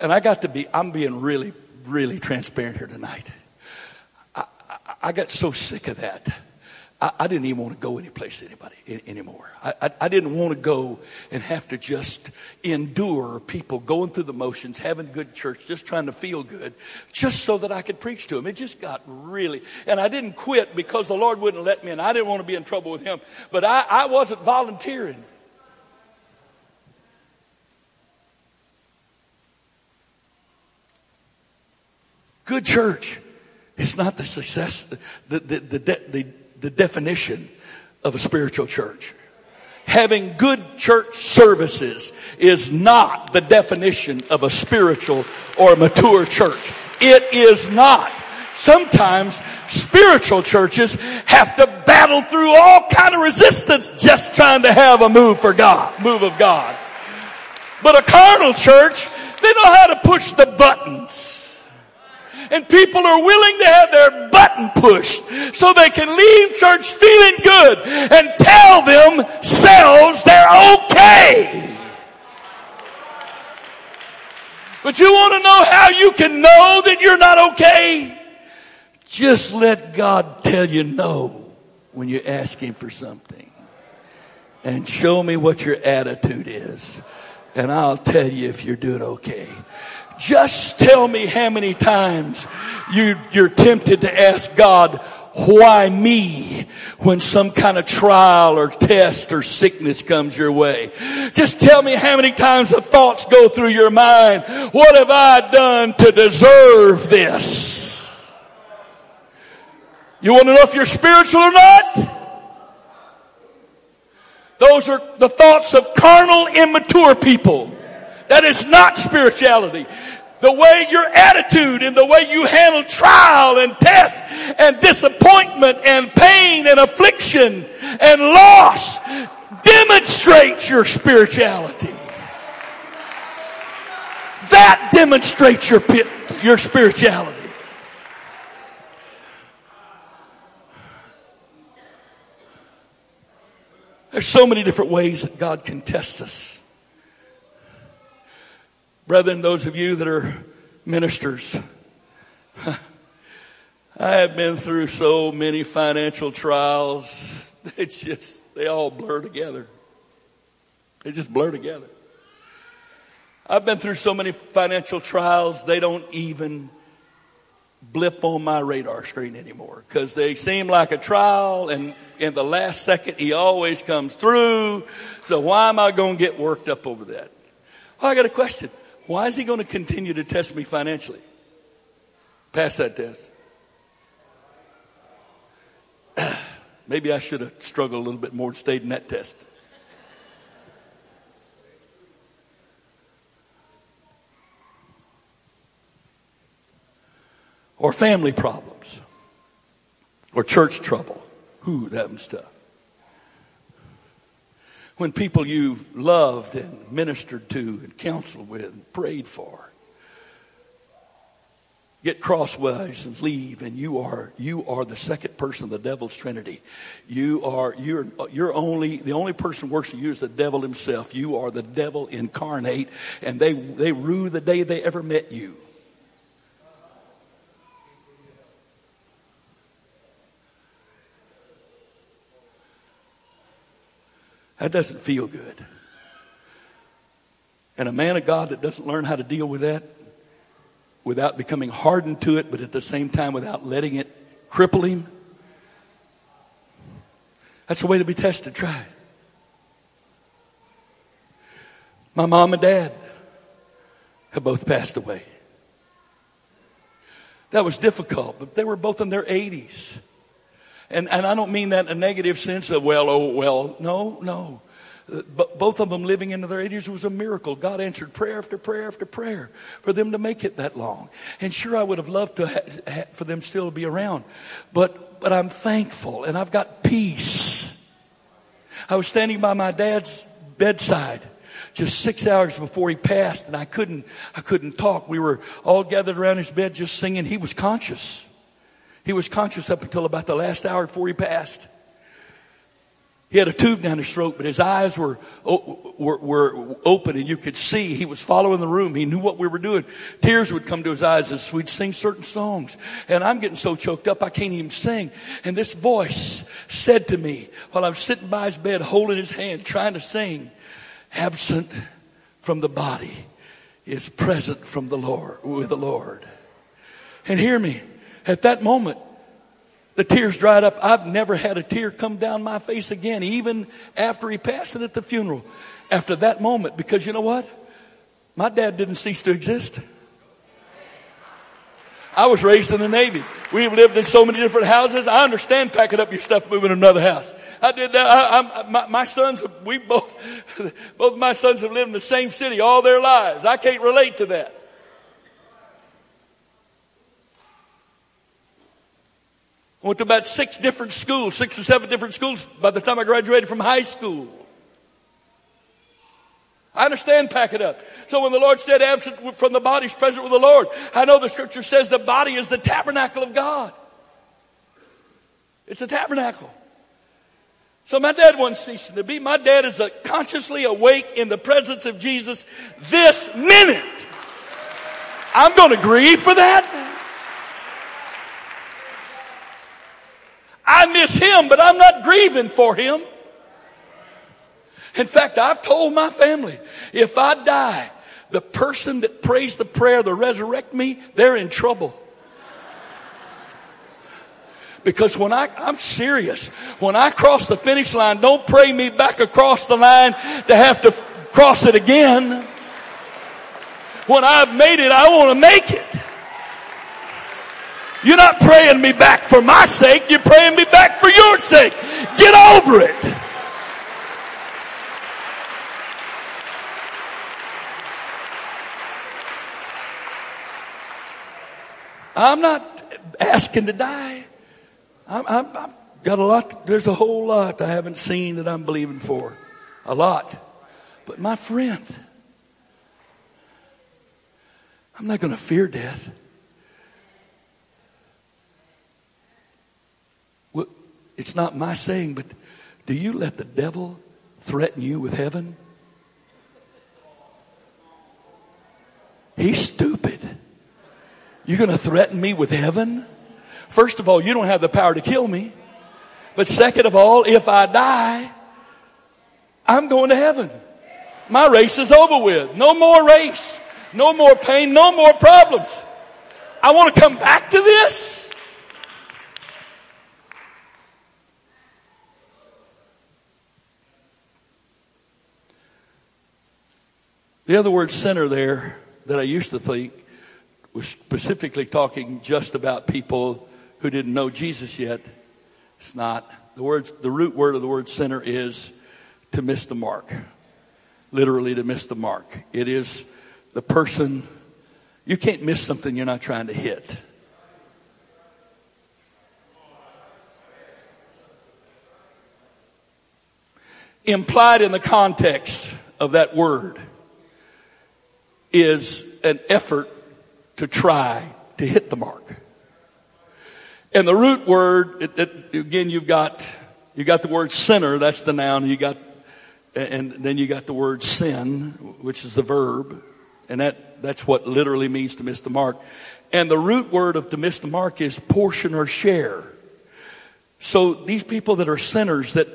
And I got to be, I'm being really, really transparent here tonight. I, I, I got so sick of that. I, I, didn't even want to go anyplace anybody anymore. I, I, I, didn't want to go and have to just endure people going through the motions, having good church, just trying to feel good, just so that I could preach to them. It just got really, and I didn't quit because the Lord wouldn't let me, and I didn't want to be in trouble with Him. But I, I wasn't volunteering. Good church is not the success, the, the, the, the, the definition of a spiritual church. Having good church services is not the definition of a spiritual or mature church. It is not. Sometimes spiritual churches have to battle through all kind of resistance just trying to have a move for God, move of God. But a carnal church, they know how to push the buttons and people are willing to have their button pushed so they can leave church feeling good and tell themselves they're okay. But you want to know how you can know that you're not okay? Just let God tell you no when you ask Him for something. And show me what your attitude is. And I'll tell you if you're doing okay. Just tell me how many times you, you're tempted to ask God, why me when some kind of trial or test or sickness comes your way? Just tell me how many times the thoughts go through your mind. What have I done to deserve this? You want to know if you're spiritual or not? Those are the thoughts of carnal, immature people. That is not spirituality. The way your attitude and the way you handle trial and test and disappointment and pain and affliction and loss demonstrates your spirituality. That demonstrates your, your spirituality. There's so many different ways that God can test us. Brethren, those of you that are ministers, I have been through so many financial trials. It's just, they all blur together. They just blur together. I've been through so many financial trials, they don't even blip on my radar screen anymore because they seem like a trial and in the last second he always comes through. So why am I going to get worked up over that? Well, I got a question. Why is he going to continue to test me financially? Pass that test. Maybe I should have struggled a little bit more and stayed in that test. Or family problems. Or church trouble. Who that and stuff when people you've loved and ministered to and counseled with and prayed for get crosswise and leave and you are you are the second person of the devil's trinity. You are you're you're only the only person worse than you is the devil himself. You are the devil incarnate and they they rue the day they ever met you That doesn't feel good. And a man of God that doesn't learn how to deal with that without becoming hardened to it, but at the same time without letting it cripple him, that's the way to be tested. Try it. My mom and dad have both passed away. That was difficult, but they were both in their 80s. And, and I don't mean that in a negative sense of, well, oh, well. No, no. Uh, but both of them living into their 80s was a miracle. God answered prayer after prayer after prayer for them to make it that long. And sure, I would have loved to ha- ha- for them still to be around. But, but I'm thankful and I've got peace. I was standing by my dad's bedside just six hours before he passed and I couldn't, I couldn't talk. We were all gathered around his bed just singing. He was conscious. He was conscious up until about the last hour before he passed. He had a tube down his throat, but his eyes were, were, were open and you could see he was following the room. He knew what we were doing. Tears would come to his eyes as we'd sing certain songs. And I'm getting so choked up I can't even sing. And this voice said to me while I'm sitting by his bed holding his hand trying to sing, absent from the body is present from the Lord, with the Lord. And hear me, at that moment, the tears dried up. I've never had a tear come down my face again, even after he passed and at the funeral. After that moment, because you know what? My dad didn't cease to exist. I was raised in the Navy. We've lived in so many different houses. I understand packing up your stuff, moving to another house. I did that. I, I, my, my, sons, we both, both my sons have lived in the same city all their lives. I can't relate to that. I went to about six different schools, six or seven different schools by the time I graduated from high school. I understand pack it up. So when the Lord said absent from the body is present with the Lord, I know the scripture says the body is the tabernacle of God. It's a tabernacle. So my dad wasn't ceasing to be. My dad is consciously awake in the presence of Jesus this minute. I'm going to grieve for that. I miss him, but I'm not grieving for him. In fact, I've told my family, if I die, the person that prays the prayer to resurrect me, they're in trouble. Because when I, I'm serious, when I cross the finish line, don't pray me back across the line to have to cross it again. When I've made it, I want to make it. You're not praying me back for my sake, you're praying me back for your sake. Get over it. I'm not asking to die. I'm, I've got a lot. There's a whole lot I haven't seen that I'm believing for. A lot. But my friend, I'm not going to fear death. It's not my saying, but do you let the devil threaten you with heaven? He's stupid. You're going to threaten me with heaven? First of all, you don't have the power to kill me. But second of all, if I die, I'm going to heaven. My race is over with. No more race. No more pain. No more problems. I want to come back to this. The other word sinner there that I used to think was specifically talking just about people who didn't know Jesus yet. It's not. The words, the root word of the word sinner is to miss the mark. Literally to miss the mark. It is the person, you can't miss something you're not trying to hit. Implied in the context of that word is an effort to try to hit the mark. And the root word, it, it, again, you've got, you got the word sinner, that's the noun, you got, and then you got the word sin, which is the verb, and that, that's what literally means to miss the mark. And the root word of to miss the mark is portion or share. So these people that are sinners that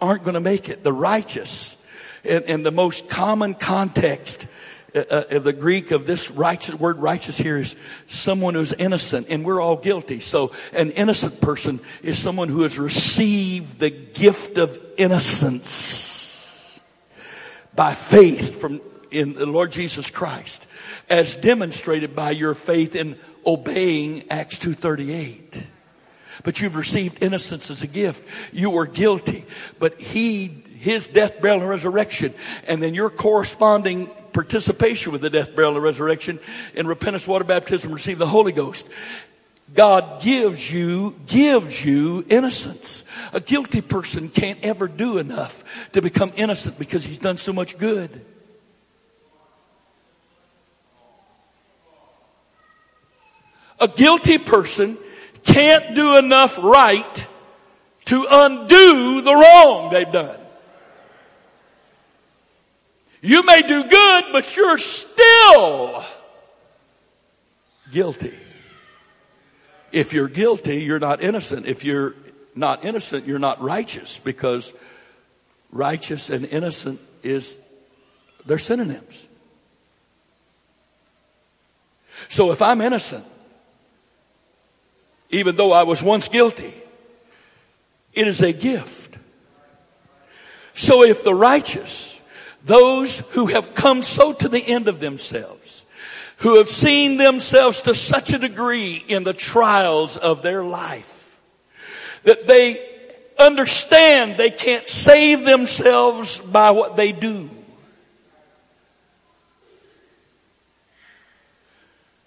aren't going to make it, the righteous, and, and the most common context uh, uh, the Greek of this righteous word righteous here is someone who's innocent and we're all guilty. So an innocent person is someone who has received the gift of innocence by faith from in the Lord Jesus Christ as demonstrated by your faith in obeying Acts 238. But you've received innocence as a gift. You were guilty, but he, his death, burial, and resurrection, and then your corresponding participation with the death, burial, and resurrection in repentance, water baptism, receive the Holy Ghost. God gives you, gives you innocence. A guilty person can't ever do enough to become innocent because he's done so much good. A guilty person can't do enough right to undo the wrong they've done. You may do good, but you're still guilty. If you're guilty, you're not innocent. If you're not innocent, you're not righteous because righteous and innocent is, they're synonyms. So if I'm innocent, even though I was once guilty, it is a gift. So if the righteous, those who have come so to the end of themselves, who have seen themselves to such a degree in the trials of their life that they understand they can't save themselves by what they do.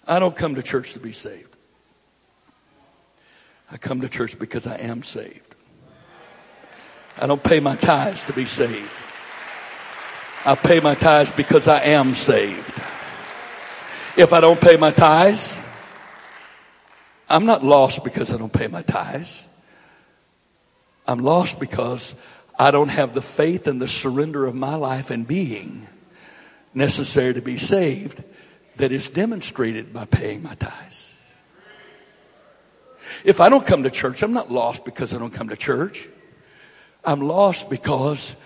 I don't come to church to be saved. I come to church because I am saved. I don't pay my tithes to be saved. I pay my tithes because I am saved if I don't pay my tithes. I'm not lost because I don't pay my tithes. I'm lost because I don't have the faith and the surrender of my life and being necessary to be saved that is demonstrated by paying my tithes. If I don't come to church, I'm not lost because I don't come to church. I'm lost because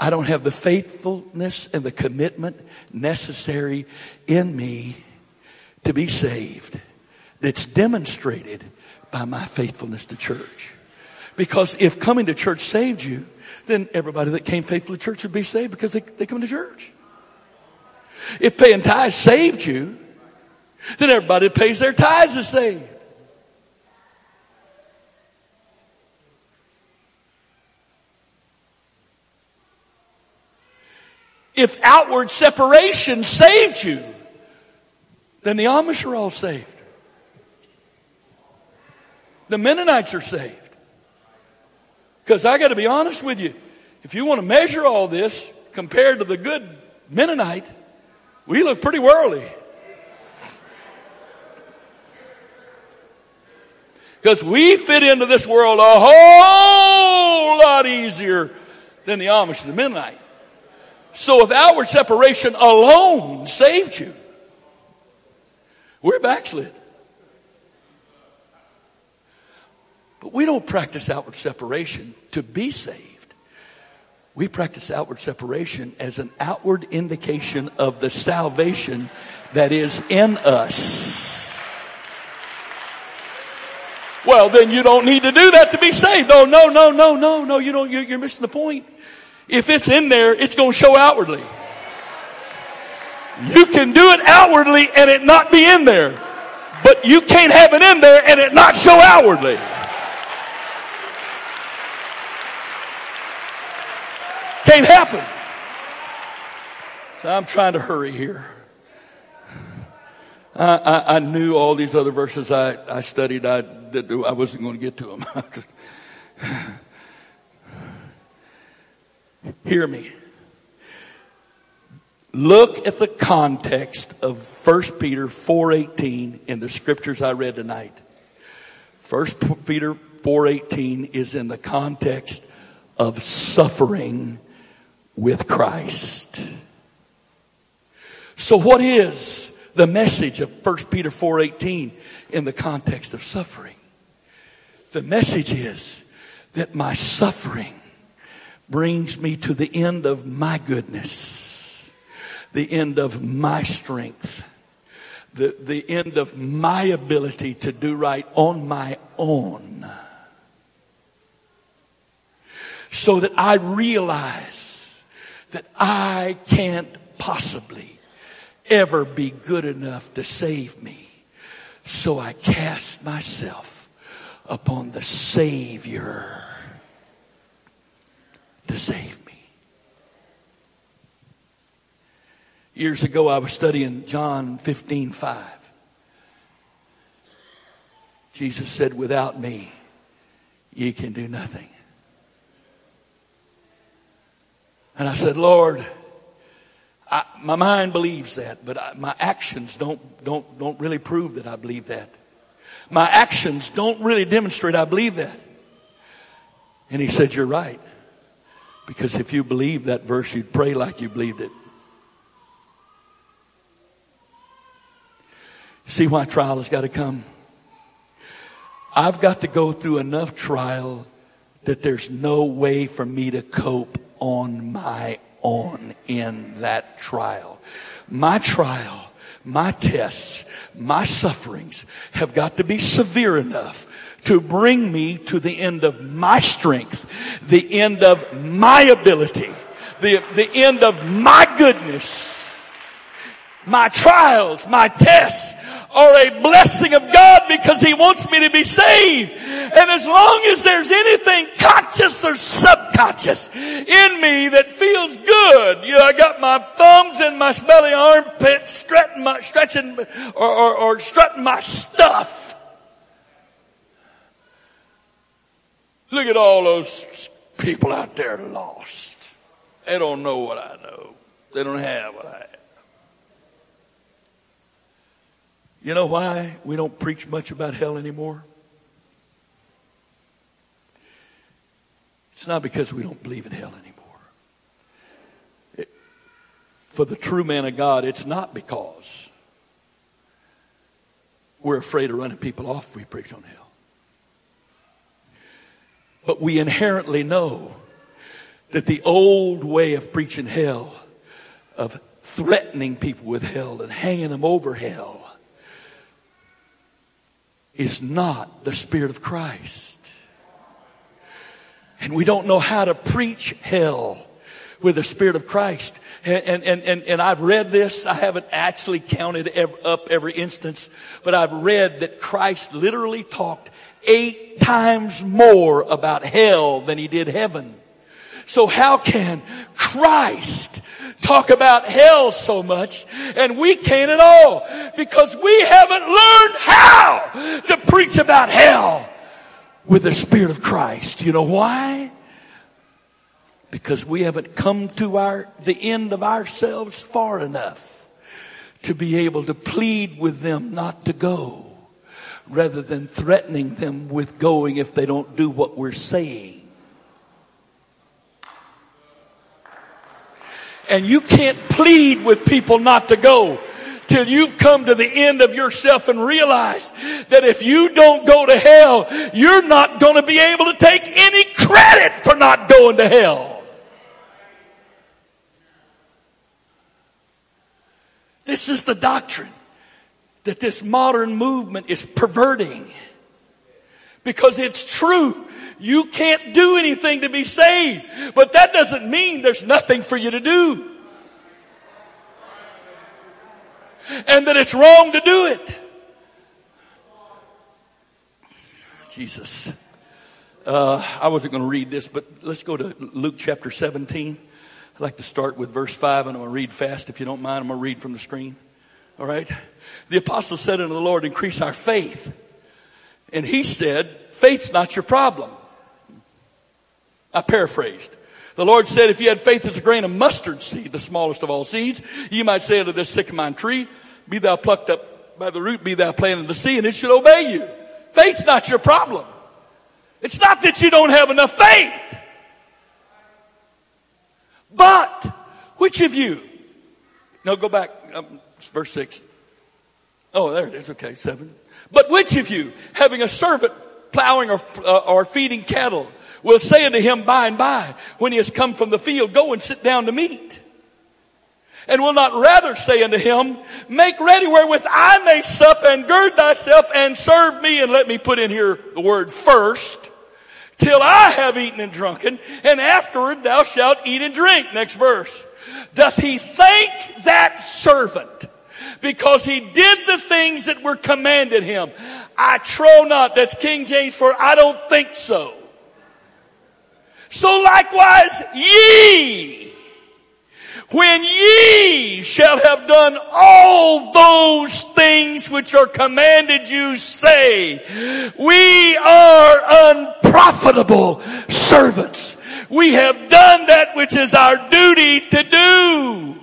I don't have the faithfulness and the commitment necessary in me to be saved that's demonstrated by my faithfulness to church. Because if coming to church saved you, then everybody that came faithfully to church would be saved because they, they come to church. If paying tithes saved you, then everybody that pays their tithes is saved. If outward separation saved you, then the Amish are all saved. The Mennonites are saved. Because I got to be honest with you, if you want to measure all this compared to the good Mennonite, we look pretty worldly. Because we fit into this world a whole lot easier than the Amish and the Mennonite. So if outward separation alone saved you, we're backslid. But we don't practice outward separation to be saved. We practice outward separation as an outward indication of the salvation that is in us. Well, then you don't need to do that to be saved. No, no, no, no, no, no, you don't, you're missing the point. If it's in there, it's going to show outwardly. You can do it outwardly and it not be in there. But you can't have it in there and it not show outwardly. Can't happen. So I'm trying to hurry here. I, I, I knew all these other verses I, I studied. I, I wasn't going to get to them. Hear me. Look at the context of 1 Peter 4:18 in the scriptures I read tonight. 1 Peter 4:18 is in the context of suffering with Christ. So what is the message of 1 Peter 4:18 in the context of suffering? The message is that my suffering brings me to the end of my goodness the end of my strength, the, the end of my ability to do right on my own. So that I realize that I can't possibly ever be good enough to save me. So I cast myself upon the Savior to save me. Years ago, I was studying John 15 5. Jesus said, Without me, ye can do nothing. And I said, Lord, I, my mind believes that, but I, my actions don't, don't, don't really prove that I believe that. My actions don't really demonstrate I believe that. And he said, You're right. Because if you believe that verse, you'd pray like you believed it. See why trial has got to come? I've got to go through enough trial that there's no way for me to cope on my own in that trial. My trial, my tests, my sufferings have got to be severe enough to bring me to the end of my strength, the end of my ability, the, the end of my goodness. My trials, my tests are a blessing of God because He wants me to be saved. And as long as there's anything conscious or subconscious in me that feels good, you know, I got my thumbs in my smelly armpits, stretching my, stretching or, or, or strutting my stuff. Look at all those people out there lost. They don't know what I know. They don't have what I have. You know why we don't preach much about hell anymore? It's not because we don't believe in hell anymore. It, for the true man of God, it's not because we're afraid of running people off if we preach on hell. But we inherently know that the old way of preaching hell, of threatening people with hell and hanging them over hell, is not the Spirit of Christ. And we don't know how to preach hell with the Spirit of Christ. And, and, and, and I've read this. I haven't actually counted up every instance, but I've read that Christ literally talked eight times more about hell than he did heaven. So how can Christ talk about hell so much and we can't at all because we haven't learned how to preach about hell with the Spirit of Christ. You know why? Because we haven't come to our, the end of ourselves far enough to be able to plead with them not to go rather than threatening them with going if they don't do what we're saying. And you can't plead with people not to go till you've come to the end of yourself and realize that if you don't go to hell, you're not going to be able to take any credit for not going to hell. This is the doctrine that this modern movement is perverting because it's true. You can't do anything to be saved. But that doesn't mean there's nothing for you to do. And that it's wrong to do it. Jesus. Uh, I wasn't going to read this, but let's go to Luke chapter 17. I'd like to start with verse 5, and I'm going to read fast if you don't mind. I'm going to read from the screen. All right? The apostle said unto the Lord, Increase our faith. And he said, Faith's not your problem. I paraphrased. The Lord said, if you had faith as a grain of mustard seed, the smallest of all seeds, you might say unto this sycamore tree, be thou plucked up by the root, be thou planted in the sea, and it should obey you. Faith's not your problem. It's not that you don't have enough faith. But, which of you, no, go back, um, verse 6. Oh, there it is. Okay, 7. But which of you, having a servant plowing or, uh, or feeding cattle, will say unto him by and by, when he has come from the field, go and sit down to meat. And will not rather say unto him, make ready wherewith I may sup and gird thyself and serve me. And let me put in here the word first, till I have eaten and drunken, and afterward thou shalt eat and drink. Next verse. Doth he thank that servant because he did the things that were commanded him? I trow not. That's King James for I don't think so. So likewise ye, when ye shall have done all those things which are commanded you, say, we are unprofitable servants. We have done that which is our duty to do.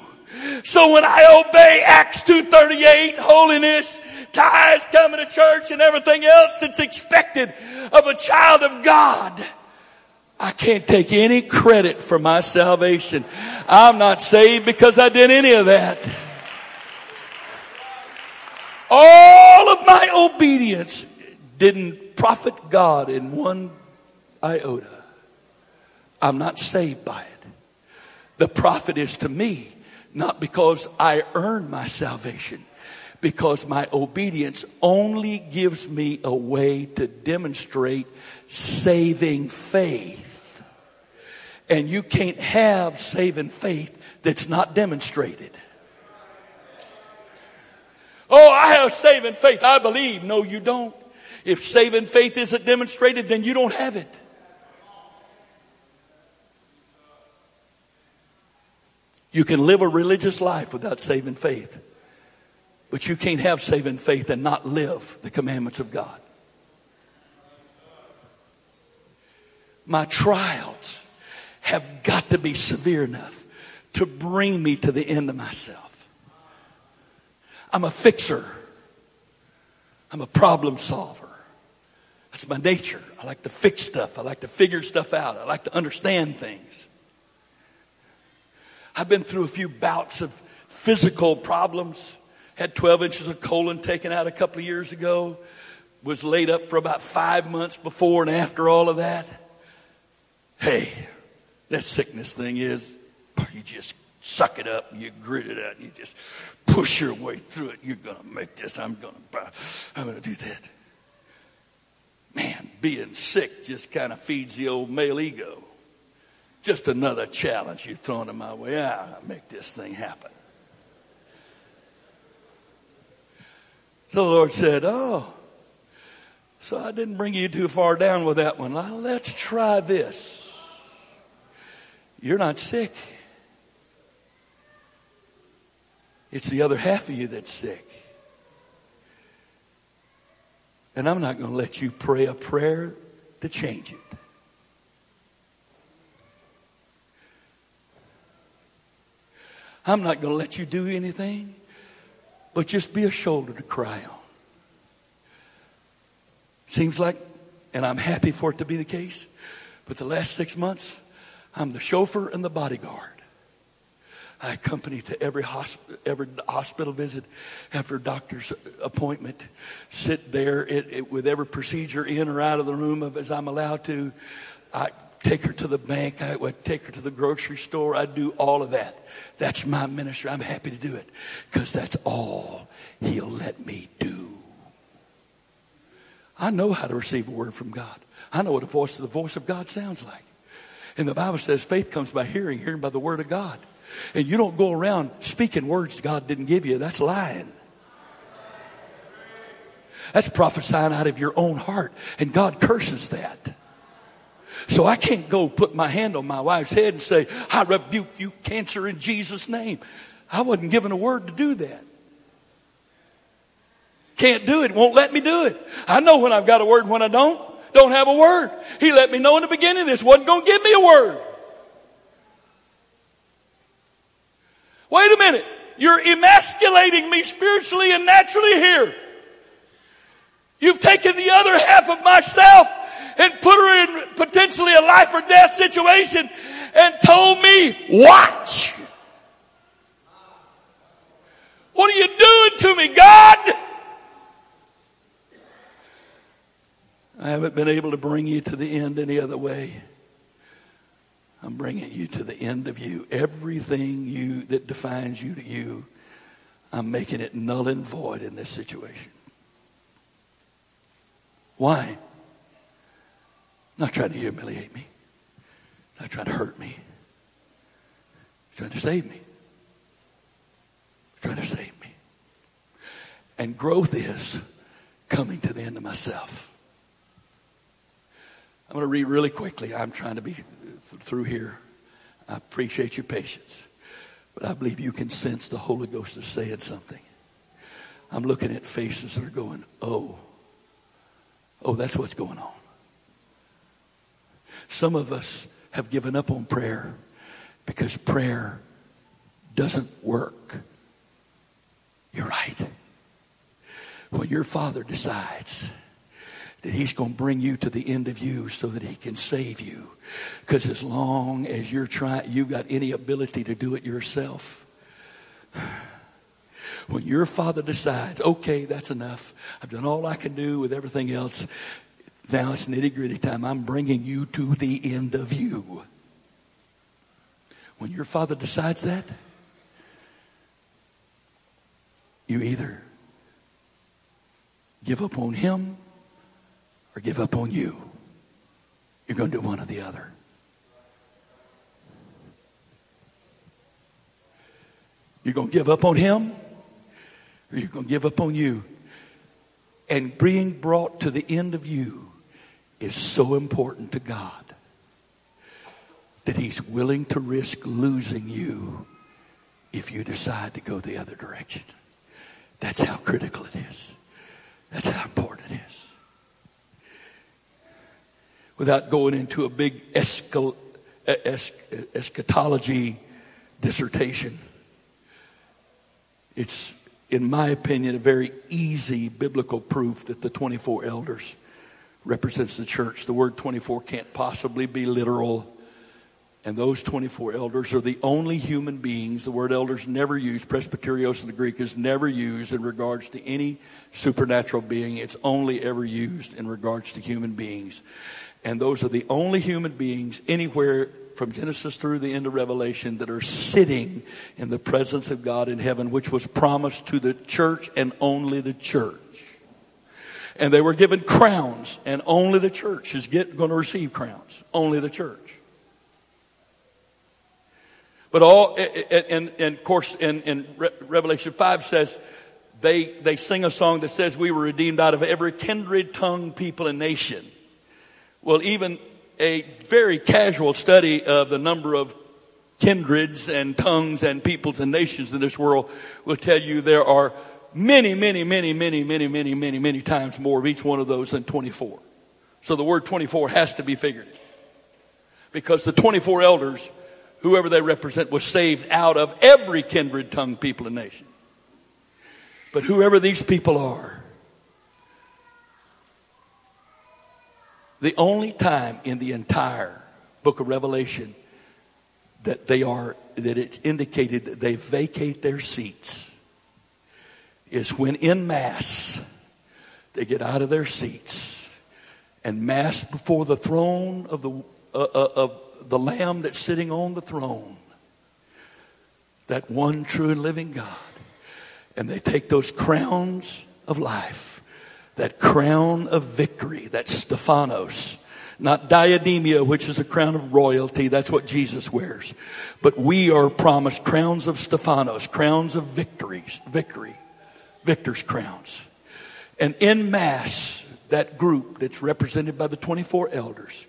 So when I obey Acts 2.38, holiness, tithes, coming to church, and everything else that's expected of a child of God, I can't take any credit for my salvation. I'm not saved because I did any of that. All of my obedience didn't profit God in one iota. I'm not saved by it. The profit is to me, not because I earn my salvation, because my obedience only gives me a way to demonstrate saving faith. And you can't have saving faith that's not demonstrated. Oh, I have saving faith. I believe. No, you don't. If saving faith isn't demonstrated, then you don't have it. You can live a religious life without saving faith. But you can't have saving faith and not live the commandments of God. my trials have got to be severe enough to bring me to the end of myself. I'm a fixer. I'm a problem solver. That's my nature. I like to fix stuff. I like to figure stuff out. I like to understand things. I've been through a few bouts of physical problems. Had 12 inches of colon taken out a couple of years ago. Was laid up for about five months before and after all of that. Hey, that sickness thing is, you just suck it up, you grit it out, you just push your way through it. You're going to make this. I'm going to, I'm going to do that. Man, being sick just kind of feeds the old male ego. Just another challenge you're throwing in my way. I'll make this thing happen. So the Lord said, Oh, so I didn't bring you too far down with that one. Now, let's try this. You're not sick. It's the other half of you that's sick. And I'm not going to let you pray a prayer to change it. I'm not going to let you do anything but just be a shoulder to cry on. Seems like, and I'm happy for it to be the case, but the last six months, I'm the chauffeur and the bodyguard. I accompany to every hospital, every hospital visit, every doctor's appointment, sit there it, it, with every procedure in or out of the room as I'm allowed to. I take her to the bank. I would take her to the grocery store. I do all of that. That's my ministry. I'm happy to do it because that's all He'll let me do. I know how to receive a word from God. I know what the voice of the voice of God sounds like. And the Bible says faith comes by hearing, hearing by the word of God. And you don't go around speaking words God didn't give you. That's lying. That's prophesying out of your own heart. And God curses that. So I can't go put my hand on my wife's head and say, I rebuke you cancer in Jesus' name. I wasn't given a word to do that. Can't do it. Won't let me do it. I know when I've got a word when I don't don't have a word. He let me know in the beginning this wasn't going to give me a word. Wait a minute. You're emasculating me spiritually and naturally here. You've taken the other half of myself and put her in potentially a life or death situation and told me, watch. What are you doing to me, God? I haven't been able to bring you to the end any other way. I'm bringing you to the end of you. Everything you that defines you to you, I'm making it null and void in this situation. Why? Not trying to humiliate me. Not trying to hurt me. Trying to save me. trying to save me. And growth is coming to the end of myself. I'm going to read really quickly. I'm trying to be through here. I appreciate your patience. But I believe you can sense the Holy Ghost is saying something. I'm looking at faces that are going, oh, oh, that's what's going on. Some of us have given up on prayer because prayer doesn't work. You're right. When your father decides that he's going to bring you to the end of you so that he can save you, because as long as you're trying, you've got any ability to do it yourself. When your father decides, okay, that's enough. I've done all I can do with everything else. Now it's nitty gritty time. I'm bringing you to the end of you. When your father decides that, you either give up on him or give up on you. You're going to do one or the other. You're going to give up on him or you're going to give up on you. And being brought to the end of you is so important to God that he's willing to risk losing you if you decide to go the other direction. That's how critical it is. That's how important it is. Without going into a big eschatology dissertation, it's, in my opinion, a very easy biblical proof that the 24 elders represents the church. The word 24 can't possibly be literal. And those 24 elders are the only human beings. The word elders never used, presbyterios in the Greek is never used in regards to any supernatural being. It's only ever used in regards to human beings. And those are the only human beings anywhere from Genesis through the end of Revelation that are sitting in the presence of God in heaven, which was promised to the church and only the church. And they were given crowns, and only the church is get, going to receive crowns. Only the church. But all, and, and of course, in, in Revelation 5 says, they, they sing a song that says, We were redeemed out of every kindred, tongue, people, and nation. Well, even a very casual study of the number of kindreds and tongues and peoples and nations in this world will tell you there are many, many, many, many, many, many, many, many times more of each one of those than 24. So the word 24 has to be figured. Because the 24 elders whoever they represent was saved out of every kindred, tongue, people, and nation. But whoever these people are, the only time in the entire book of Revelation that they are, that it's indicated that they vacate their seats is when in Mass they get out of their seats and Mass before the throne of the, uh, uh, of the Lamb that's sitting on the throne, that one true and living God. And they take those crowns of life, that crown of victory, that Stephanos, not diademia, which is a crown of royalty. That's what Jesus wears. But we are promised crowns of Stephanos, crowns of victories, victory, victor's crowns. And in mass, that group that's represented by the 24 elders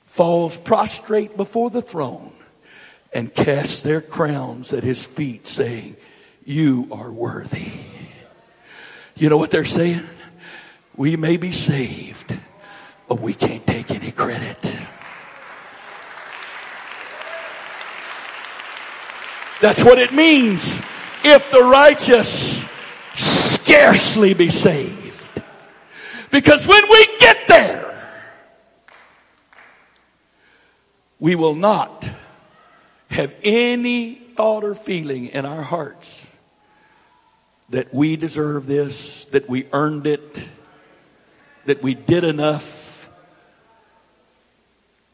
falls prostrate before the throne and casts their crowns at his feet, saying, You are worthy. You know what they're saying? We may be saved, but we can't take any credit. That's what it means if the righteous scarcely be saved. Because when we get there, we will not have any thought or feeling in our hearts that we deserve this, that we earned it, that we did enough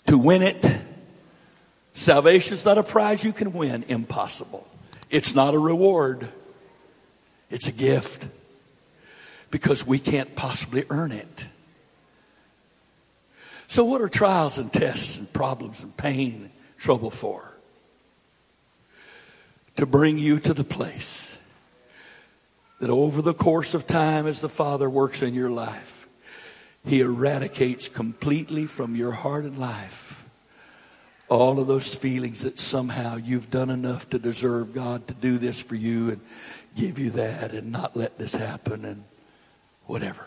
to win it. Salvation is not a prize you can win. Impossible. It's not a reward. It's a gift because we can't possibly earn it. So, what are trials and tests and problems and pain and trouble for? To bring you to the place that over the course of time, as the Father works in your life, He eradicates completely from your heart and life all of those feelings that somehow you've done enough to deserve God to do this for you and give you that and not let this happen and whatever.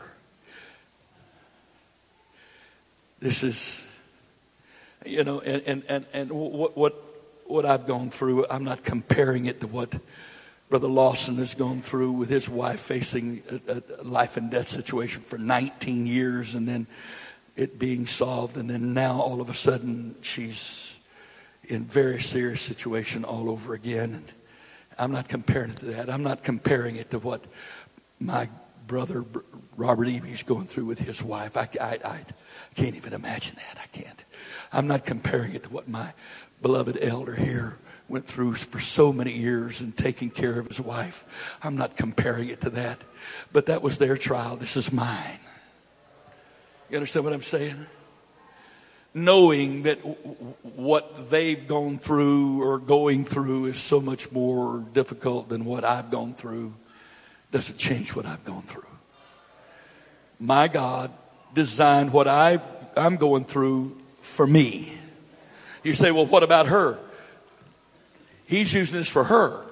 This is, you know, and, and, and, and what, what, what I've gone through, I'm not comparing it to what Brother Lawson has gone through with his wife facing a, a life and death situation for 19 years and then it being solved. And then now all of a sudden she's in very serious situation all over again. And I'm not comparing it to that. I'm not comparing it to what my brother Robert Eby's going through with his wife. I, I, I can't even imagine that. I can't. I'm not comparing it to what my beloved elder here went through for so many years and taking care of his wife. I'm not comparing it to that. But that was their trial. This is mine. You understand what I'm saying? Knowing that what they've gone through or going through is so much more difficult than what I've gone through doesn't change what I've gone through. My God designed what i I'm going through for me. You say, well, what about her? He's using this for her.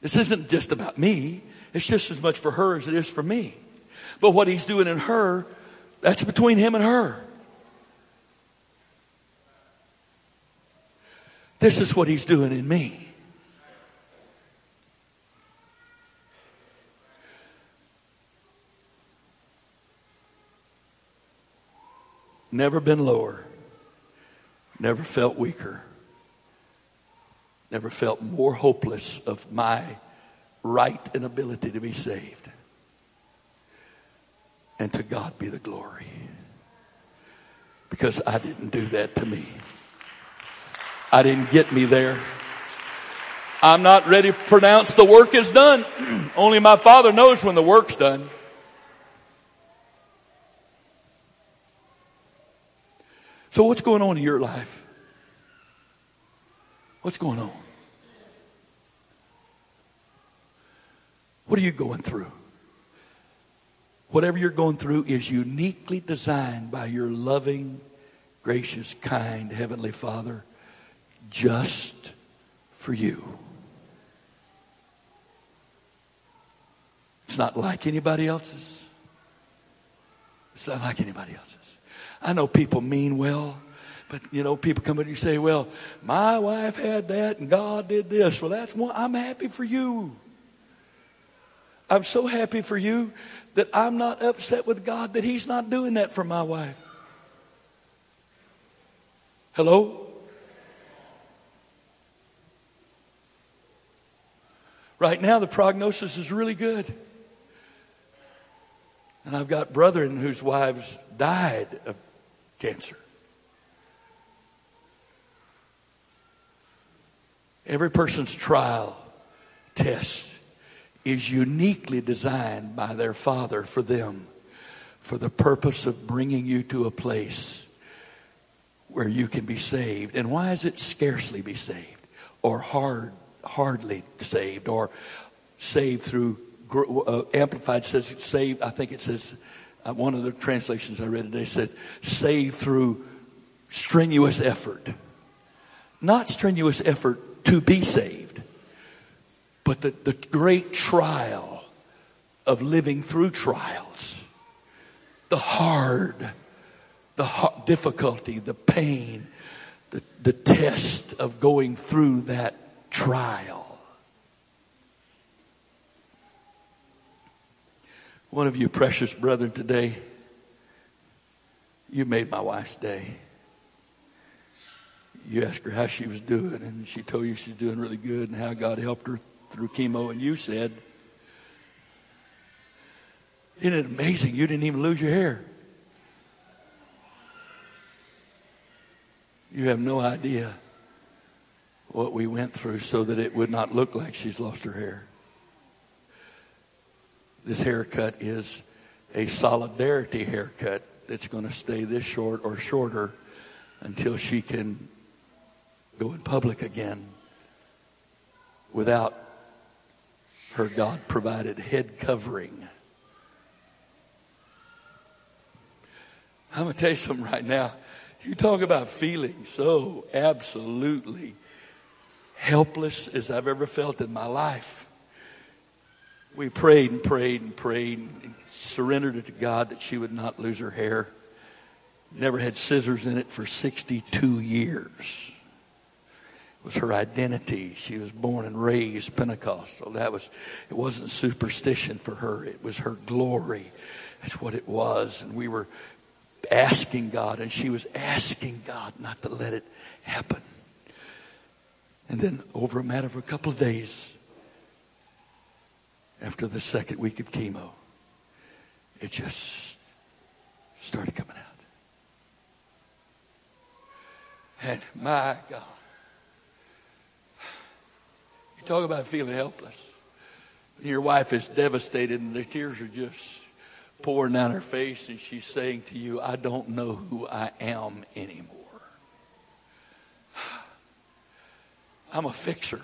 This isn't just about me. It's just as much for her as it is for me. But what he's doing in her, that's between him and her. This is what he's doing in me. Never been lower. Never felt weaker. Never felt more hopeless of my right and ability to be saved. And to God be the glory. Because I didn't do that to me. I didn't get me there. I'm not ready to pronounce the work is done. Only my Father knows when the work's done. So, what's going on in your life? What's going on? What are you going through? Whatever you're going through is uniquely designed by your loving, gracious, kind Heavenly Father just for you. It's not like anybody else's. It's not like anybody else's. I know people mean well, but you know, people come and you say, well, my wife had that and God did this. Well, that's one. I'm happy for you. I'm so happy for you that I'm not upset with God that He's not doing that for my wife. Hello? Right now, the prognosis is really good. And I've got brethren whose wives died of cancer. Every person's trial test is uniquely designed by their Father for them for the purpose of bringing you to a place where you can be saved. And why is it scarcely be saved or hard, hardly saved or saved through uh, amplified says saved? I think it says Uh, one of the translations I read today said, saved through strenuous effort. Not strenuous effort to be saved, but the, the great trial of living through trials. The hard, the hard, difficulty, the pain, the, the test of going through that trial. One of you precious brethren today, you made my wife's day. You asked her how she was doing, and she told you she's doing really good and how God helped her through chemo. And you said, Isn't it amazing you didn't even lose your hair? You have no idea what we went through so that it would not look like she's lost her hair. This haircut is a solidarity haircut that's going to stay this short or shorter until she can go in public again without her God provided head covering. I'm going to tell you something right now. You talk about feeling so absolutely helpless as I've ever felt in my life. We prayed and prayed and prayed and surrendered it to God that she would not lose her hair. Never had scissors in it for 62 years. It was her identity. She was born and raised Pentecostal. That was, it wasn't superstition for her. It was her glory. That's what it was. And we were asking God, and she was asking God not to let it happen. And then, over a matter of a couple of days, after the second week of chemo, it just started coming out. And my God, you talk about feeling helpless. Your wife is devastated, and the tears are just pouring down her face, and she's saying to you, I don't know who I am anymore. I'm a fixer.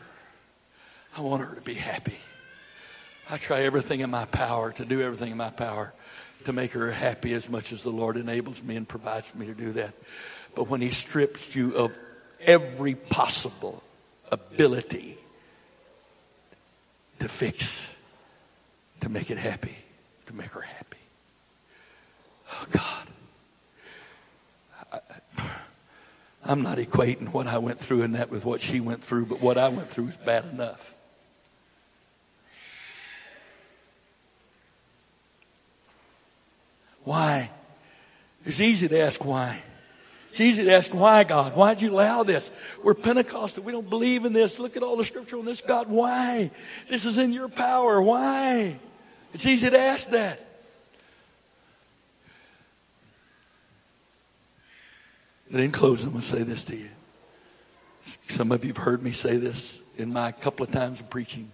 I want her to be happy. I try everything in my power to do everything in my power to make her happy as much as the Lord enables me and provides me to do that. But when He strips you of every possible ability to fix, to make it happy, to make her happy. Oh, God. I, am not equating what I went through in that with what she went through, but what I went through is bad enough. Why? It's easy to ask why. It's easy to ask, why, God? Why'd you allow this? We're Pentecostal. We don't believe in this. Look at all the scripture on this. God, why? This is in your power. Why? It's easy to ask that. And in closing, I'm going to say this to you. Some of you have heard me say this in my couple of times of preaching.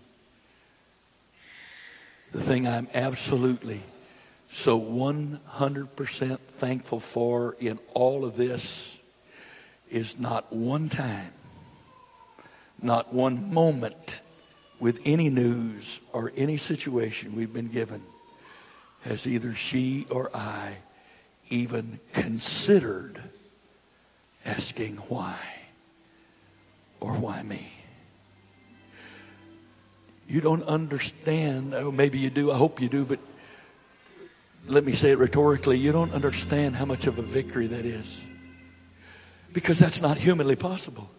The thing I'm absolutely so 100% thankful for in all of this is not one time, not one moment with any news or any situation we've been given has either she or I even considered asking why or why me. You don't understand, oh, maybe you do, I hope you do, but let me say it rhetorically, you don't understand how much of a victory that is. Because that's not humanly possible.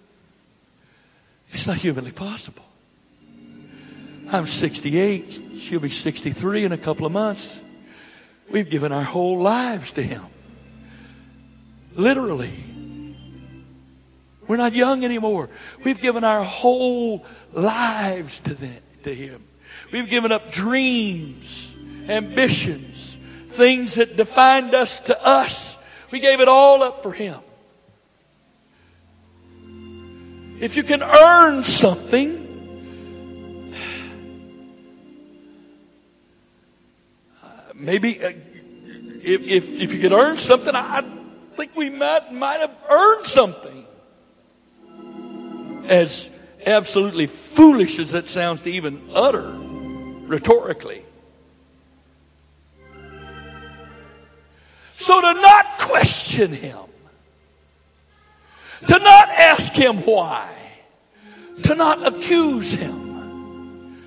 It's not humanly possible. I'm 68. She'll be 63 in a couple of months. We've given our whole lives to Him. Literally. We're not young anymore. We've given our whole lives to, the, to Him. We've given up dreams, ambitions, things that defined us to us. We gave it all up for Him. If you can earn something, maybe uh, if, if, if you could earn something, I think we might, might have earned something. As absolutely foolish as that sounds to even utter rhetorically. So to not question him, to not ask him why, to not accuse him,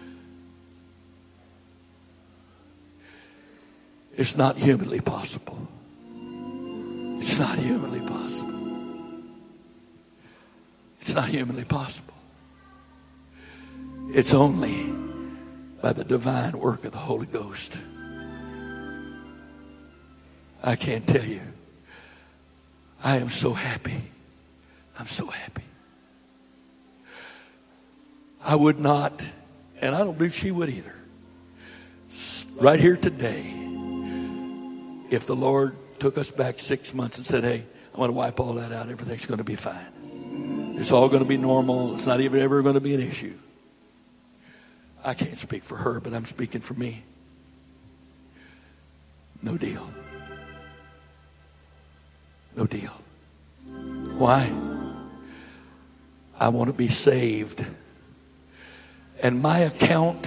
it's not humanly possible. It's not humanly possible. It's not humanly possible. It's only by the divine work of the Holy Ghost. I can't tell you. I am so happy. I'm so happy. I would not, and I don't believe she would either, right here today, if the Lord took us back six months and said, hey, I'm going to wipe all that out, everything's going to be fine. It's all going to be normal. It's not even ever going to be an issue. I can't speak for her, but I'm speaking for me. No deal. No deal. Why? I want to be saved. And my account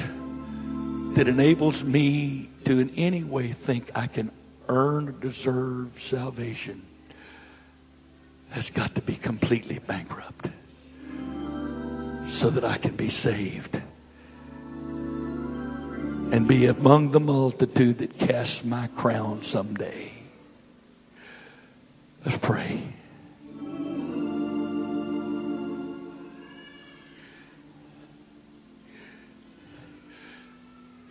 that enables me to in any way think I can earn or deserve salvation has got to be completely bankrupt so that I can be saved and be among the multitude that casts my crown someday. Let's pray.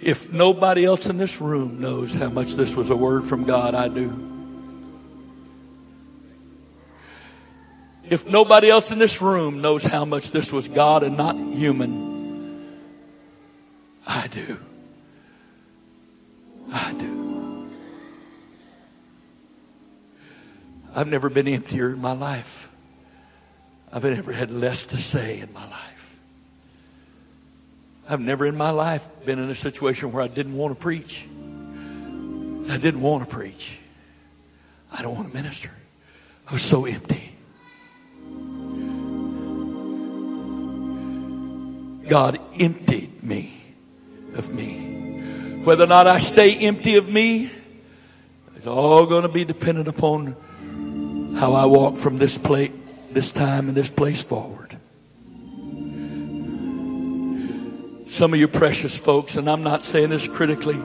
If nobody else in this room knows how much this was a word from God, I do. If nobody else in this room knows how much this was God and not human, I do. I do. I've never been emptier in my life. I've never had less to say in my life. I've never in my life been in a situation where I didn't want to preach. I didn't want to preach. I don't want to minister. I was so empty. God emptied me of me. Whether or not I stay empty of me, it's all going to be dependent upon how I walk from this place, this time and this place forward. Some of you precious folks, and I'm not saying this critically,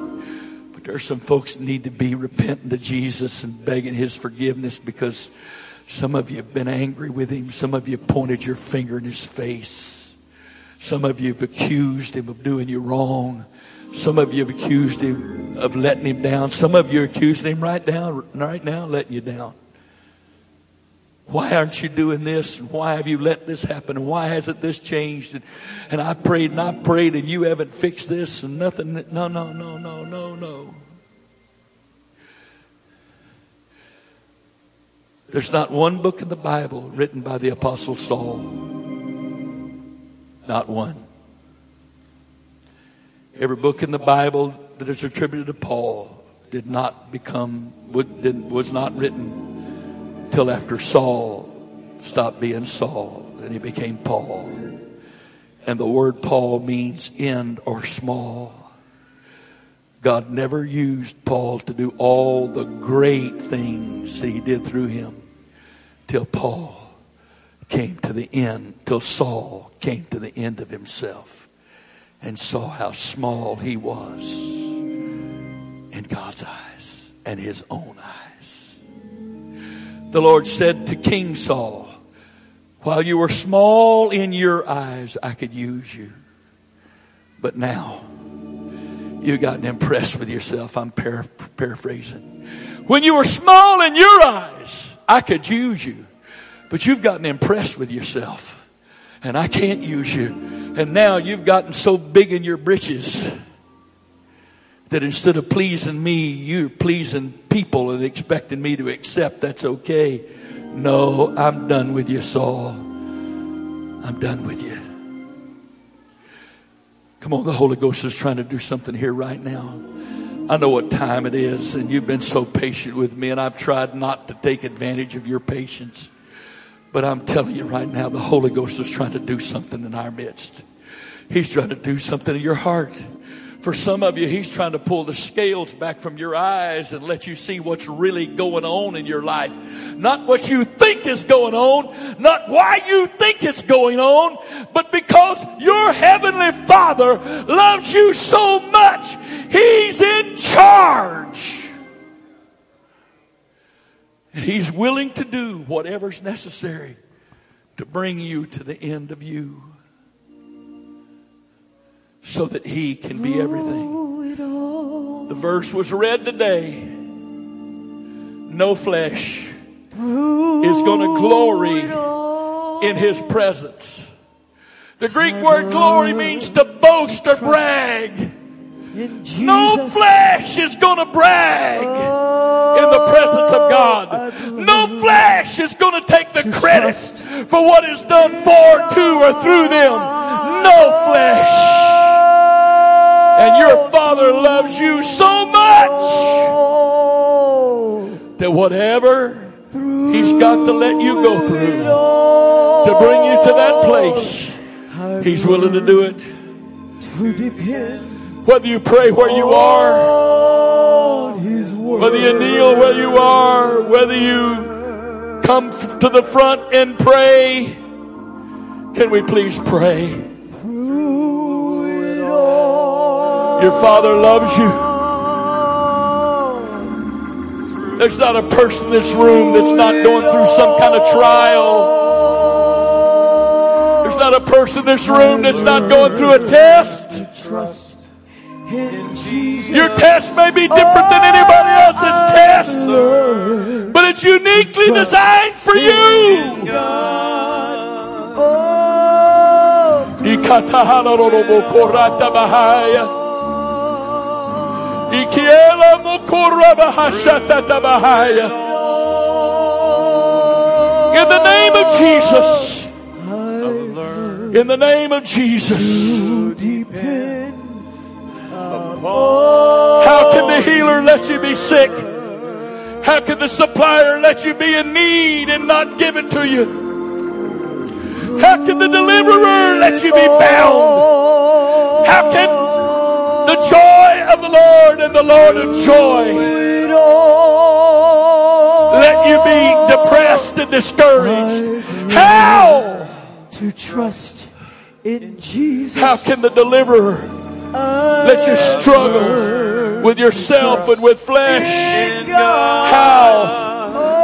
but there are some folks that need to be repenting to Jesus and begging his forgiveness because some of you have been angry with him. Some of you pointed your finger in his face. Some of you have accused him of doing you wrong. Some of you have accused him of letting him down. Some of you are accusing him right now, right now, letting you down. Why aren't you doing this? And why have you let this happen? And why hasn't this changed? And, and I prayed and I prayed and you haven't fixed this and nothing. No, no, no, no, no, no. There's not one book in the Bible written by the Apostle Saul. Not one. Every book in the Bible that is attributed to Paul did not become, was not written till after Saul stopped being Saul and he became Paul. And the word Paul means end or small. God never used Paul to do all the great things he did through him till Paul came to the end, till Saul came to the end of himself and saw how small he was in God's eyes and his own eyes the Lord said to King Saul, While you were small in your eyes, I could use you. But now, you've gotten impressed with yourself. I'm para- paraphrasing. When you were small in your eyes, I could use you. But you've gotten impressed with yourself. And I can't use you. And now you've gotten so big in your britches that instead of pleasing me, you're pleasing people and expecting me to accept that's okay. No, I'm done with you, Saul. I'm done with you. Come on, the Holy Ghost is trying to do something here right now. I know what time it is, and you've been so patient with me, and I've tried not to take advantage of your patience. But I'm telling you right now, the Holy Ghost is trying to do something in our midst. He's trying to do something in your heart. For some of you, He's trying to pull the scales back from your eyes and let you see what's really going on in your life. Not what you think is going on, not why you think it's going on, but because your Heavenly Father loves you so much, He's in charge. And He's willing to do whatever's necessary to bring you to the end of you so that he can be everything. The verse was read today. No flesh is going to glory in his presence. The Greek word glory means to boast or brag. No flesh is going to brag in the presence of God. No flesh is going to take the credit for what is done for, to, or through them. No flesh. And your Father loves you so much that whatever He's got to let you go through to bring you to that place, He's willing to do it. Whether you pray where you are, whether you kneel where you are, whether you come to the front and pray, can we please pray? Your Father loves you. There's not a person in this room that's not going through some kind of trial. There's not a person in this room that's not going through a test. Your test may be different than anybody else's test, but it's uniquely designed for you. Ikiela mokorabahashatatabahaya. In the name of Jesus. In the name of Jesus. How can the healer let you be sick? How can the supplier let you be in need and not give it to you? How can the deliverer let you be bound? How can the joy of the Lord and the Lord of joy let you be depressed and discouraged? How? to trust in Jesus. How can the deliverer let you struggle with yourself and with flesh? How?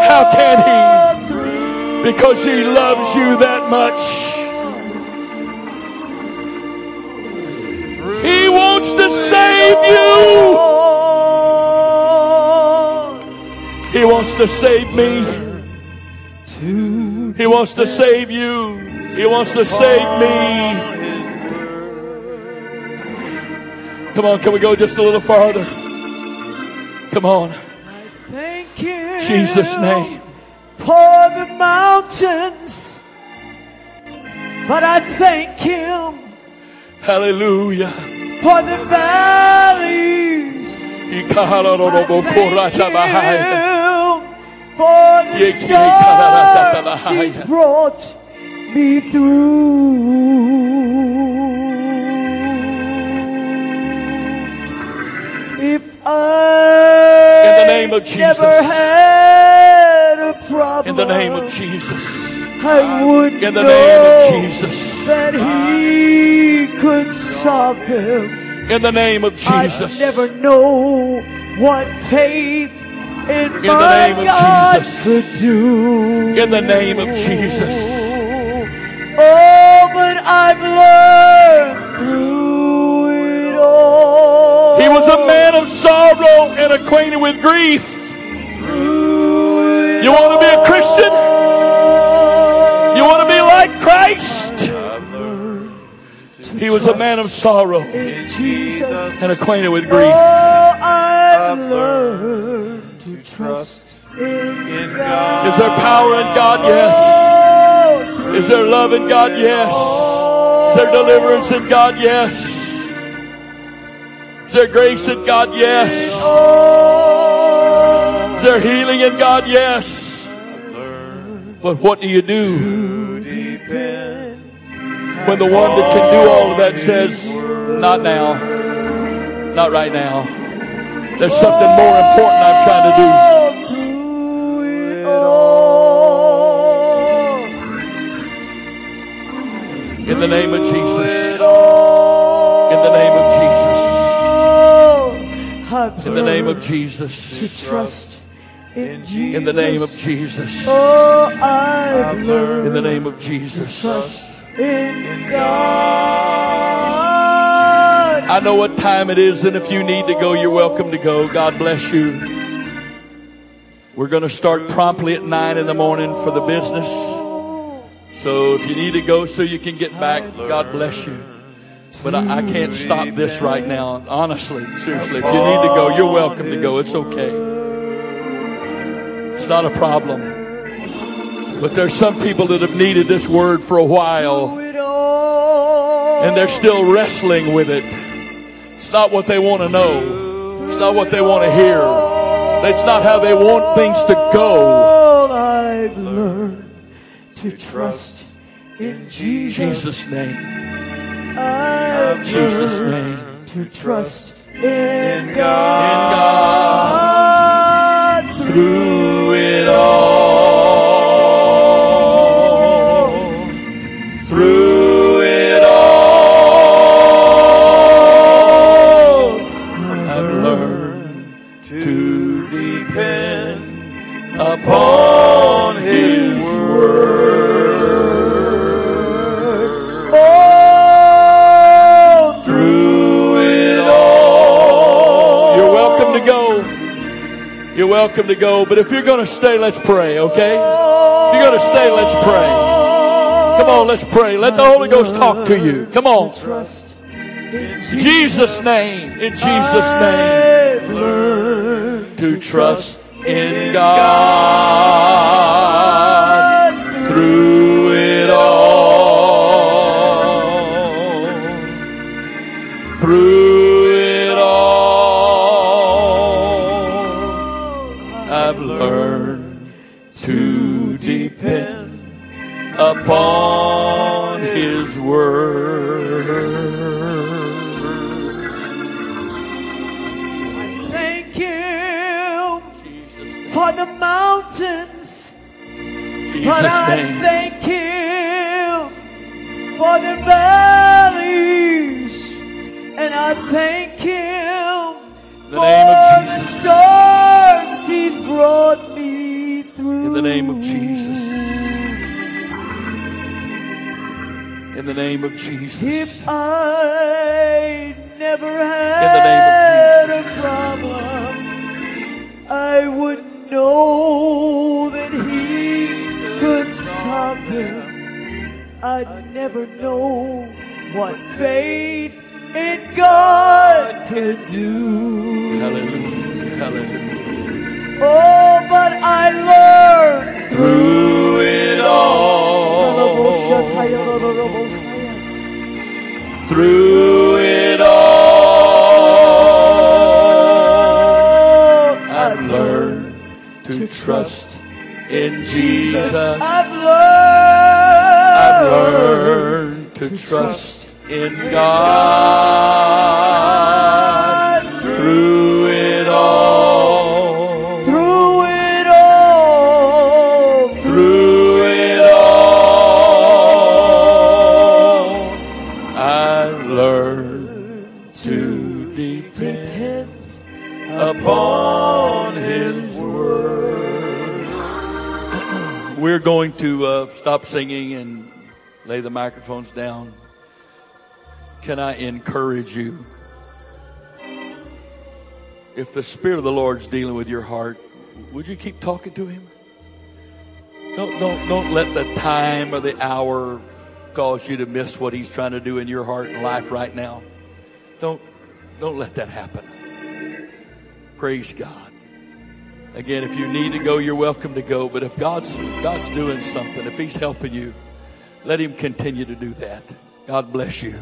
How can he? Because he loves you that much. He wants to save you. He wants to save me. He wants to save you. He wants to save me. Come on, can we go just a little farther? Come on. Thank you. Jesus' name. For the mountains. But I thank Him Hallelujah. for the valleys. I thank Him for the storms He's brought me through. If I In the name of Jesus. never had a problem, In the name of Jesus. I would In the know name of Jesus. that He could solve them. In the name of Jesus. I never know what faith in, the my name of God Jesus. could do. In the name of Jesus. Oh, but I've learned through it all. He was a man of sorrow and acquainted with grief. You want to be a Christian? You want to be like Christ? He was a man of sorrow and acquainted with grief. Oh, I've learned to trust in God. Is there power in God? Yes. Is there love in God? Yes. Is there deliverance in God? Yes. Is there grace in God? Yes. Is there healing in God? Yes. But what do you do when the one that can do all of that says, not now, not right now? There's something more important I'm trying to do. through it all. In the name of Jesus. In In the name of I've In the name of Jesus. to trust in Jesus. In the name of Jesus. Oh, I've learned In the name of Jesus. In God. I know what time it is, and if you need to go, you're welcome to go. God bless you. We're going to start promptly at 9 in the morning for the business. So if you need to go so you can get back, God bless you. But I, I can't stop this right now. Honestly, seriously, if you need to go, you're welcome to go. It's okay. It's not a problem. But there's some people that have needed this word for a while Through it all. and they're still wrestling with it. It's not what they want to know. It's not what they want to hear. It's not how they want things to go. I've learned to trust in Jesus. Name. I've Jesus' learned name. to trust in in God. God through it all. Upon His word. Oh, Through it all, you're welcome to go. You're welcome to go. But if you're going to stay, let's pray. Okay? If you're going to stay, let's pray. Come on, let's pray. Let the Holy Ghost talk to you. Come on. trust in Jesus' name. In Jesus' name. To trust in God But I thank you for the valleys, and I thank him the for name of the storms he's brought me through. In the name of Jesus. In the name of Jesus. If I never name had of a never know what faith in God can do. Hallelujah. Hallelujah. Oh, but I learned Through it all. Through it all. I've learned to trust in Jesus. I've learned. I've learned to trust in God through it all. Through it all, Through it all, I've learned to depend upon His word. We're going to uh, stop singing and lay the microphones down. Can I encourage you? If the Spirit of the Lord's dealing with your heart, would you keep talking to Him? Don't don't don't let the time or the hour cause you to miss what He's trying to do in your heart and life right now. Don't don't let that happen. Praise God. Again, if you need to go, you're welcome to go. But if God's God's doing something, if He's helping you, let Him continue to do that. God bless you.